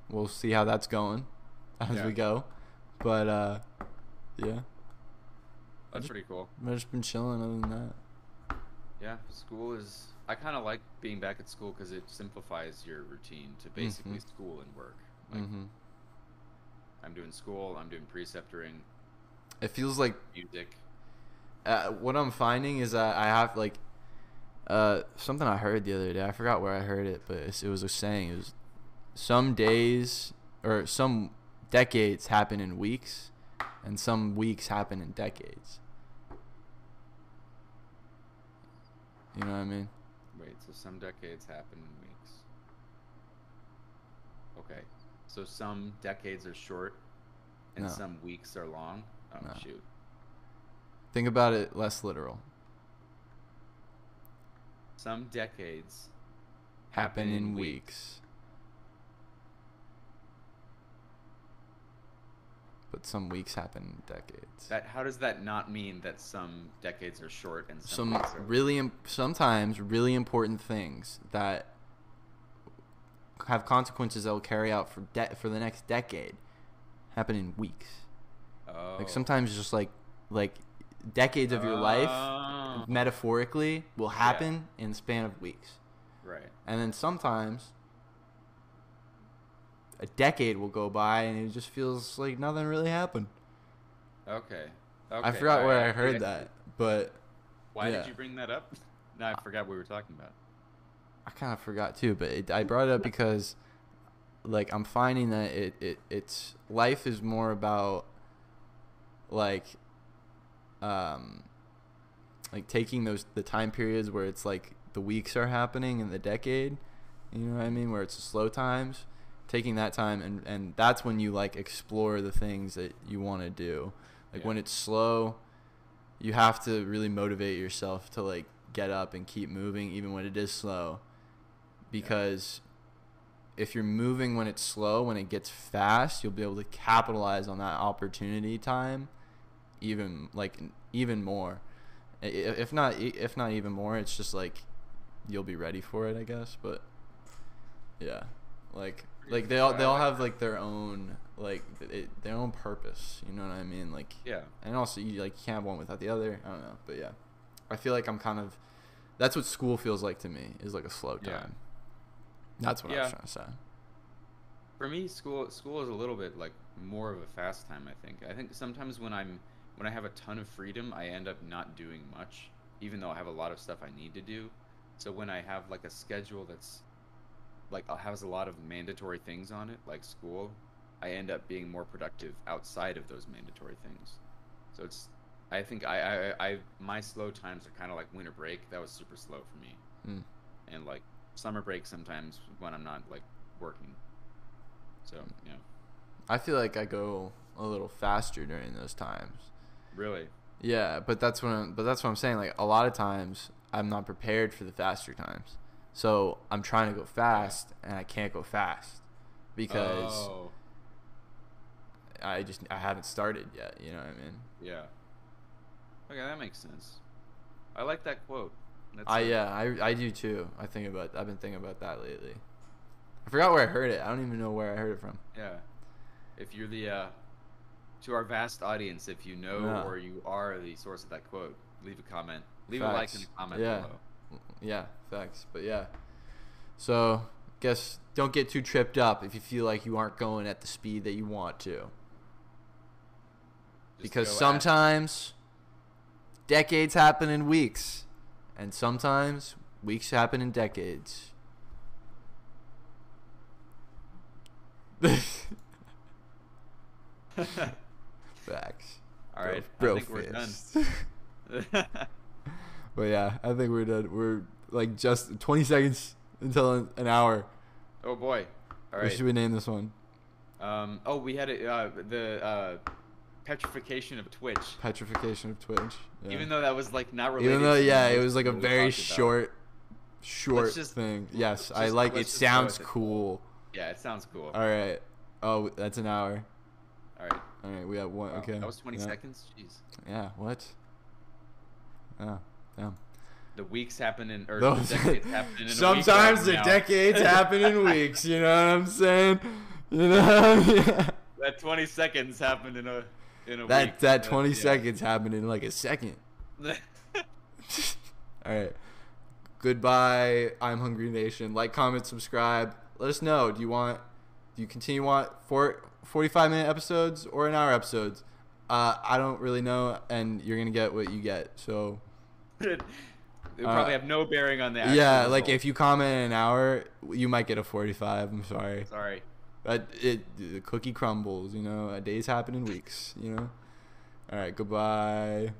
Speaker 1: We'll see how that's going as
Speaker 2: Yeah.
Speaker 1: we go. But uh, yeah,
Speaker 2: That's pretty cool.
Speaker 1: I've just been chilling. Other than that,
Speaker 2: Yeah, school is. I kind of like being back at school because it simplifies your routine to basically
Speaker 1: Mhm.
Speaker 2: school and work. Like
Speaker 1: hmm
Speaker 2: I'm doing school, I'm doing preceptoring,
Speaker 1: it feels like
Speaker 2: music.
Speaker 1: uh, what I'm finding is that I have like uh, something I heard the other day. I forgot where I heard it, but it was a saying. It was some days or some decades happen in weeks, and some weeks happen in decades. You know what I mean?
Speaker 2: Wait, so some decades happen in weeks. Okay, so some decades are short, and
Speaker 1: No.
Speaker 2: some weeks are long. Oh
Speaker 1: No.
Speaker 2: shoot.
Speaker 1: Think about it less literal.
Speaker 2: Some decades
Speaker 1: Happen in weeks. But some weeks happen in decades.
Speaker 2: That how does that not mean that some decades are short and some,
Speaker 1: some
Speaker 2: are
Speaker 1: really im- sometimes really important things that have consequences that will carry out for de- for the next decade happen in weeks.
Speaker 2: Oh.
Speaker 1: Like sometimes just like like decades of your life
Speaker 2: Oh.
Speaker 1: metaphorically will happen in the span of weeks.
Speaker 2: Right.
Speaker 1: And then sometimes a decade will go by and it just feels like nothing really happened.
Speaker 2: Okay.
Speaker 1: I
Speaker 2: Okay,
Speaker 1: forgot where
Speaker 2: alright,
Speaker 1: I heard that, but
Speaker 2: Why
Speaker 1: yeah.
Speaker 2: did you bring that up? No, I forgot what we were talking about.
Speaker 1: I kind of forgot too, but it, I brought it up because, like, I'm finding that it, it it's life is more about, like, um, like taking those the time periods where it's like the weeks are happening in the decade, you know what I mean, where it's slow times, taking that time and and that's when you like explore the things that you want to do, like
Speaker 2: Yeah.
Speaker 1: when it's slow, you have to really motivate yourself to like get up and keep moving even when it is slow. Because if you're moving when it's slow when it gets fast you'll be able to capitalize on that opportunity time even like even more if not if not even more it's just like you'll be ready for it i guess but yeah like like they all they all have like their own like it, their own purpose you know what i mean like
Speaker 2: Yeah.
Speaker 1: and also you like you can't have one without the other. I don't know, but yeah, I feel like I'm kind of that's what school feels like to me is like a slow time. Yeah. That's what I was trying to say.
Speaker 2: For me, school school is a little bit like more of a fast time. I think. I think sometimes when I'm when I have a ton of freedom, I end up not doing much, even though I have a lot of stuff I need to do. So when I have like a schedule that's like has a lot of mandatory things on it, like school, I end up being more productive outside of those mandatory things. So it's I think I I, I my slow times are kind of like winter break. That was super slow for me,
Speaker 1: Mm.
Speaker 2: and like summer break sometimes when I'm not like working. So yeah,
Speaker 1: I feel like I go a little faster during those times.
Speaker 2: Really.
Speaker 1: Yeah, but that's what I'm, but that's what I'm saying. Like a lot of times I'm not prepared for the faster times, so I'm trying to go fast and I can't go fast because
Speaker 2: oh,
Speaker 1: I just I haven't started yet. You know what I mean?
Speaker 2: yeah. Okay, that makes sense. I like that quote. That's
Speaker 1: I yeah, I I do too. I think about I've been thinking about that lately. I forgot where I heard it. I don't even know where I heard it from.
Speaker 2: Yeah. If you're the uh to our vast audience, if you know
Speaker 1: Yeah.
Speaker 2: or you are the source of that quote, leave a comment. Leave a like and a comment
Speaker 1: Yeah.
Speaker 2: below.
Speaker 1: Yeah, facts. But yeah. So, guess don't get too tripped up if you feel like you aren't going at the speed that you want to.
Speaker 2: Just
Speaker 1: because sometimes decades happen in weeks and sometimes weeks happen in decades. Facts.
Speaker 2: All right,
Speaker 1: Bro,
Speaker 2: I think we're done.
Speaker 1: fist. But yeah, I think we're done. We're like just 20 seconds. until an hour.
Speaker 2: Oh boy. All
Speaker 1: What
Speaker 2: right.
Speaker 1: should we name this one?
Speaker 2: Um. Oh, we had a, uh, the uh, petrification of Twitch.
Speaker 1: Petrification of Twitch. Yeah.
Speaker 2: Even though that was like not related.
Speaker 1: Even though, yeah, it was like a very short, short
Speaker 2: just-
Speaker 1: thing. Yes,
Speaker 2: let's
Speaker 1: I like. It
Speaker 2: just
Speaker 1: sounds
Speaker 2: it.
Speaker 1: cool.
Speaker 2: Yeah, it sounds cool.
Speaker 1: All right. Oh, that's an hour.
Speaker 2: All right.
Speaker 1: All right, we have one.
Speaker 2: Wow,
Speaker 1: okay.
Speaker 2: That was 20
Speaker 1: yeah.
Speaker 2: seconds. Jeez.
Speaker 1: Yeah. What? Oh, damn.
Speaker 2: The weeks happen in, or
Speaker 1: Those-
Speaker 2: decades happen in a week
Speaker 1: Sometimes the
Speaker 2: now.
Speaker 1: decades happen in weeks. You know what I'm saying? You know. yeah.
Speaker 2: That 20 seconds happened in a in a
Speaker 1: That
Speaker 2: week.
Speaker 1: that
Speaker 2: Uh,
Speaker 1: 20
Speaker 2: yeah.
Speaker 1: seconds happened in like a second. All right. Goodbye. I'm Hungry Nation. Like, comment, subscribe. Let us know. Do you want? Do you continue want for 45 minute episodes or an hour episodes? Uh, I don't really know, and you're gonna get what you get. So
Speaker 2: it
Speaker 1: Uh,
Speaker 2: probably have no bearing on that.
Speaker 1: yeah, like if you comment in an hour, you might get a 45. I'm sorry,
Speaker 2: Sorry.
Speaker 1: but it the cookie crumbles. You know, days happen in weeks. You know. All right. Goodbye.